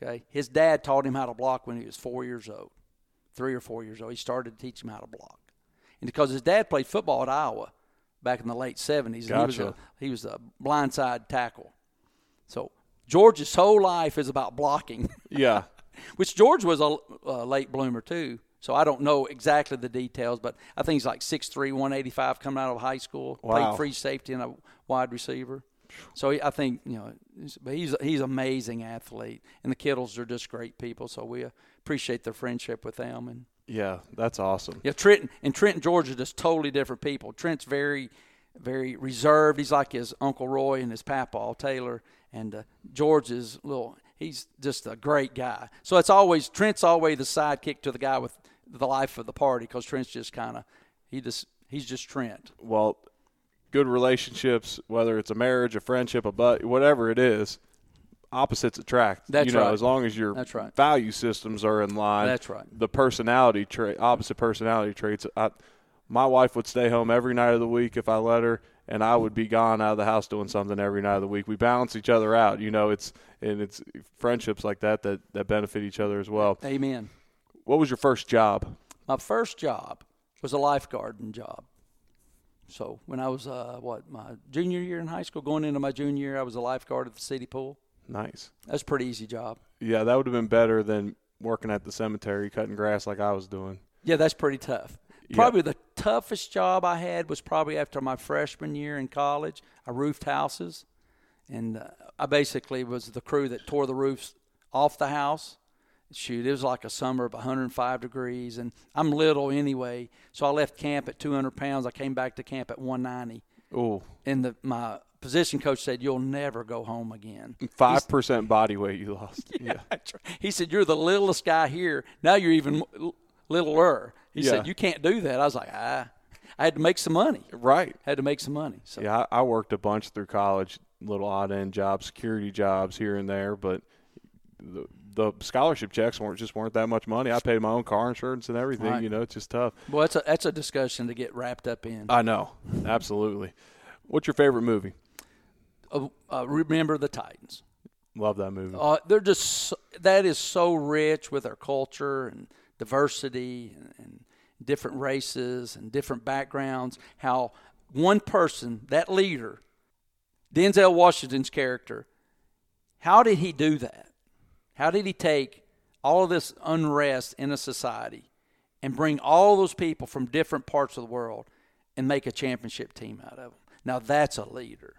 Okay, his dad taught him how to block when he was four years old three or four years old. He started to teach him how to block. And because his dad played football at Iowa back in the late 70s, gotcha. he, was a, he was a blindside tackle. So George's whole life is about blocking. Yeah. Which George was a, a, late bloomer, too. So I don't know exactly the details, but I think he's like 6'3", 185 coming out of high school. Wow. Played free safety and a wide receiver. So I think you know, but he's he's an amazing athlete, and the Kittles are just great people. So we appreciate their friendship with them. And yeah, that's awesome. Yeah, Trent and Trent and George are just totally different people. Trent's very very reserved. He's like his Uncle Roy and his Papa Taylor, and uh, George is little. He's just a great guy. So it's always Trent's always the sidekick to the guy with the life of the party because Trent's just kind of he just he's just Trent. Well, good relationships, whether it's a marriage, a friendship, a but whatever it is, opposites attract. That's you know, right. As long as your That's right. value systems are in line. That's right. The personality trait, opposite personality traits. I, my wife would stay home every night of the week if I let her, and I would be gone out of the house doing something every night of the week. We balance each other out. You know, it's and it's friendships like that that that benefit each other as well. Amen. What was your first job? My first job was a lifeguarding job. So when I was uh, what my junior year in high school, going into my junior year, I was a lifeguard at the city pool. Nice. That's a pretty easy job. Yeah, that would have been better than working at the cemetery cutting grass like I was doing. Yeah, that's pretty tough. Probably the toughest job I had was probably after my freshman year in college. I roofed houses, and uh, I basically was the crew that tore the roofs off the house shoot, it was like a summer of 105 degrees, and I'm little anyway, so I left camp at 200 pounds. I came back to camp at 190. Oh, and the my position coach said, "You'll never go home again." Five percent body weight you lost. Yeah, yeah. he said, "You're the littlest guy here. Now you're even littler." He yeah. said, "You can't do that." I was like, "Ah." I had to make some money. Right. Had to make some money. So. Yeah, I, I worked a bunch through college, little odd end jobs, security jobs here and there, but the the scholarship checks weren't just weren't that much money. I paid my own car insurance and everything. Right. You know, it's just tough. Well, that's a that's a discussion to get wrapped up in. I know, absolutely. What's your favorite movie? Uh, uh, remember the Titans. Love that movie. Uh, they're just that is so rich with our culture and diversity and, and different races and different backgrounds. How one person, that leader, Denzel Washington's character, how did he do that? How did he take all of this unrest in a society and bring all those people from different parts of the world and make a championship team out of them? Now that's a leader.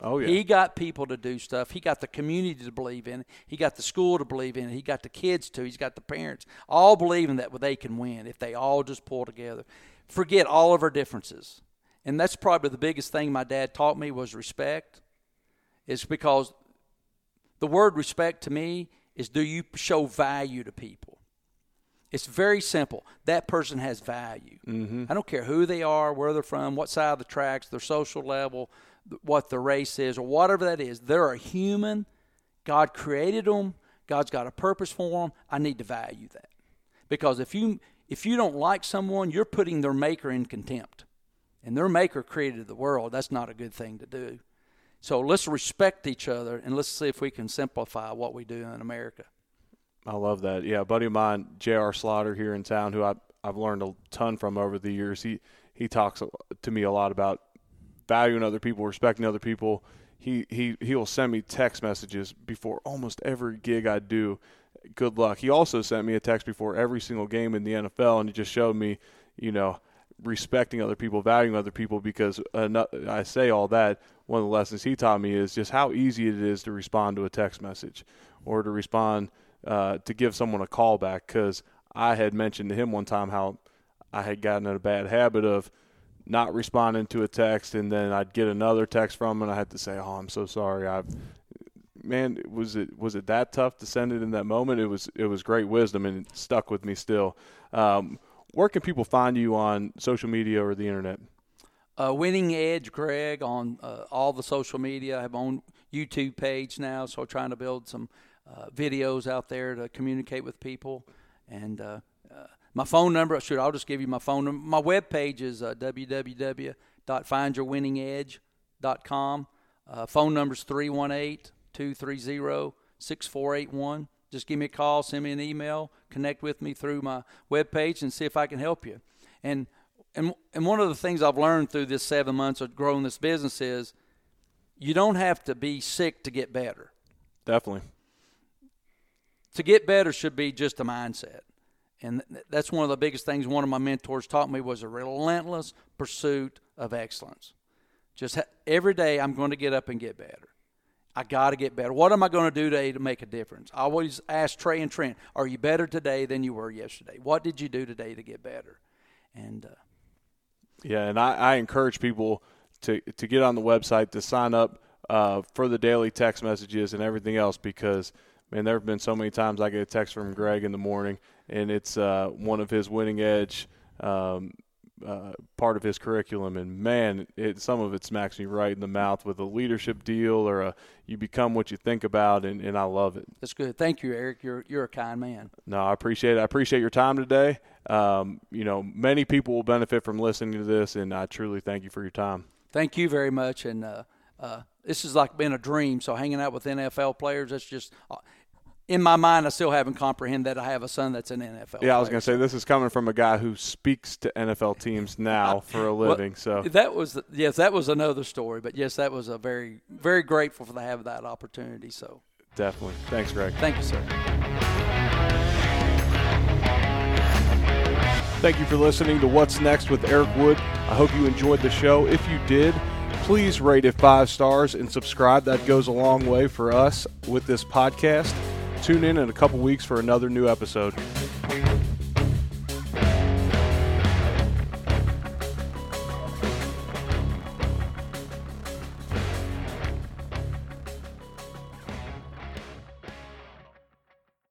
Oh yeah. He got people to do stuff. He got the community to believe in it. He got the school to believe in it. He got the kids to. He's got the parents all believing that they can win if they all just pull together. Forget all of our differences. And that's probably the biggest thing my dad taught me was respect. It's because the word respect to me is do you show value to people? It's very simple. That person has value. Mm-hmm. I don't care who they are, where they're from, what side of the tracks, their social level, what the race is, or whatever that is. They're a human. God created them. God's got a purpose for them. I need to value that. Because if you if you don't like someone, you're putting their maker in contempt. And their maker created the world. That's not a good thing to do. So let's respect each other and let's see if we can simplify what we do in America. I love that. Yeah, buddy of mine, J.R. Slaughter here in town, who I, I've learned a ton from over the years. He he talks to me a lot about valuing other people, respecting other people. He he he will send me text messages before almost every gig I do. Good luck. He also sent me a text before every single game in the NFL, and he just showed me, you know, respecting other people, valuing other people. Because uh, I say all that. One of the lessons he taught me is just how easy it is to respond to a text message or to respond uh, to give someone a call back because I had mentioned to him one time how I had gotten in a bad habit of not responding to a text and then I'd get another text from him and I had to say, "Oh, I'm so sorry. I've man, was it was it that tough to send it in that moment? It was it was great wisdom and it stuck with me still. Um, where can people find you on social media or the internet? Uh, Winning Edge, Greg, on uh, all the social media. I have my own YouTube page now, so trying to build some uh, videos out there to communicate with people. And uh, uh, my phone number, shoot, I'll just give you my phone number. My web page is uh, www.findyourwinningedge.com. Uh, phone number is 318 230 6481. Just give me a call, send me an email, connect with me through my web page, and see if I can help you. And and and one of the things I've learned through this seven months of growing this business is you don't have to be sick to get better. Definitely to get better should be just a mindset. And that's one of the biggest things one of my mentors taught me was a relentless pursuit of excellence. Just ha- every day I'm going to get up and get better. I got to get better. What am I going to do today to make a difference? I always ask Trey and Trent, are you better today than you were yesterday? What did you do today to get better? And uh, yeah, and I, I, encourage people to to get on the website to sign up uh, for the daily text messages and everything else because – man, there have been so many times I get a text from Greg in the morning, and it's uh, one of his winning edge um, uh, part of his curriculum, and man, it, some of it smacks me right in the mouth with a leadership deal or a you become what you think about, and, and I love it. That's good. Thank you, Eric. You're you're a kind man. No, I appreciate it. I appreciate your time today. Um, you know, many people will benefit from listening to this, and I truly thank you for your time. Thank you very much, and. Uh, uh, this is like being a dream. So hanging out with NFL players, that's just uh, in my mind, I still haven't comprehended that I have a son that's an NFL. Yeah, I was going to say this is coming from a guy who speaks to NFL teams now for a living. well, so that was yes, that was another story. But yes, that was a very very grateful for to have that opportunity. So definitely, thanks, Greg. Thank you, sir. Thank you for listening to What's Next with Eric Wood. I hope you enjoyed the show. If you did, please rate it five stars and subscribe. That goes a long way for us with this podcast. Tune in in a couple weeks for another new episode.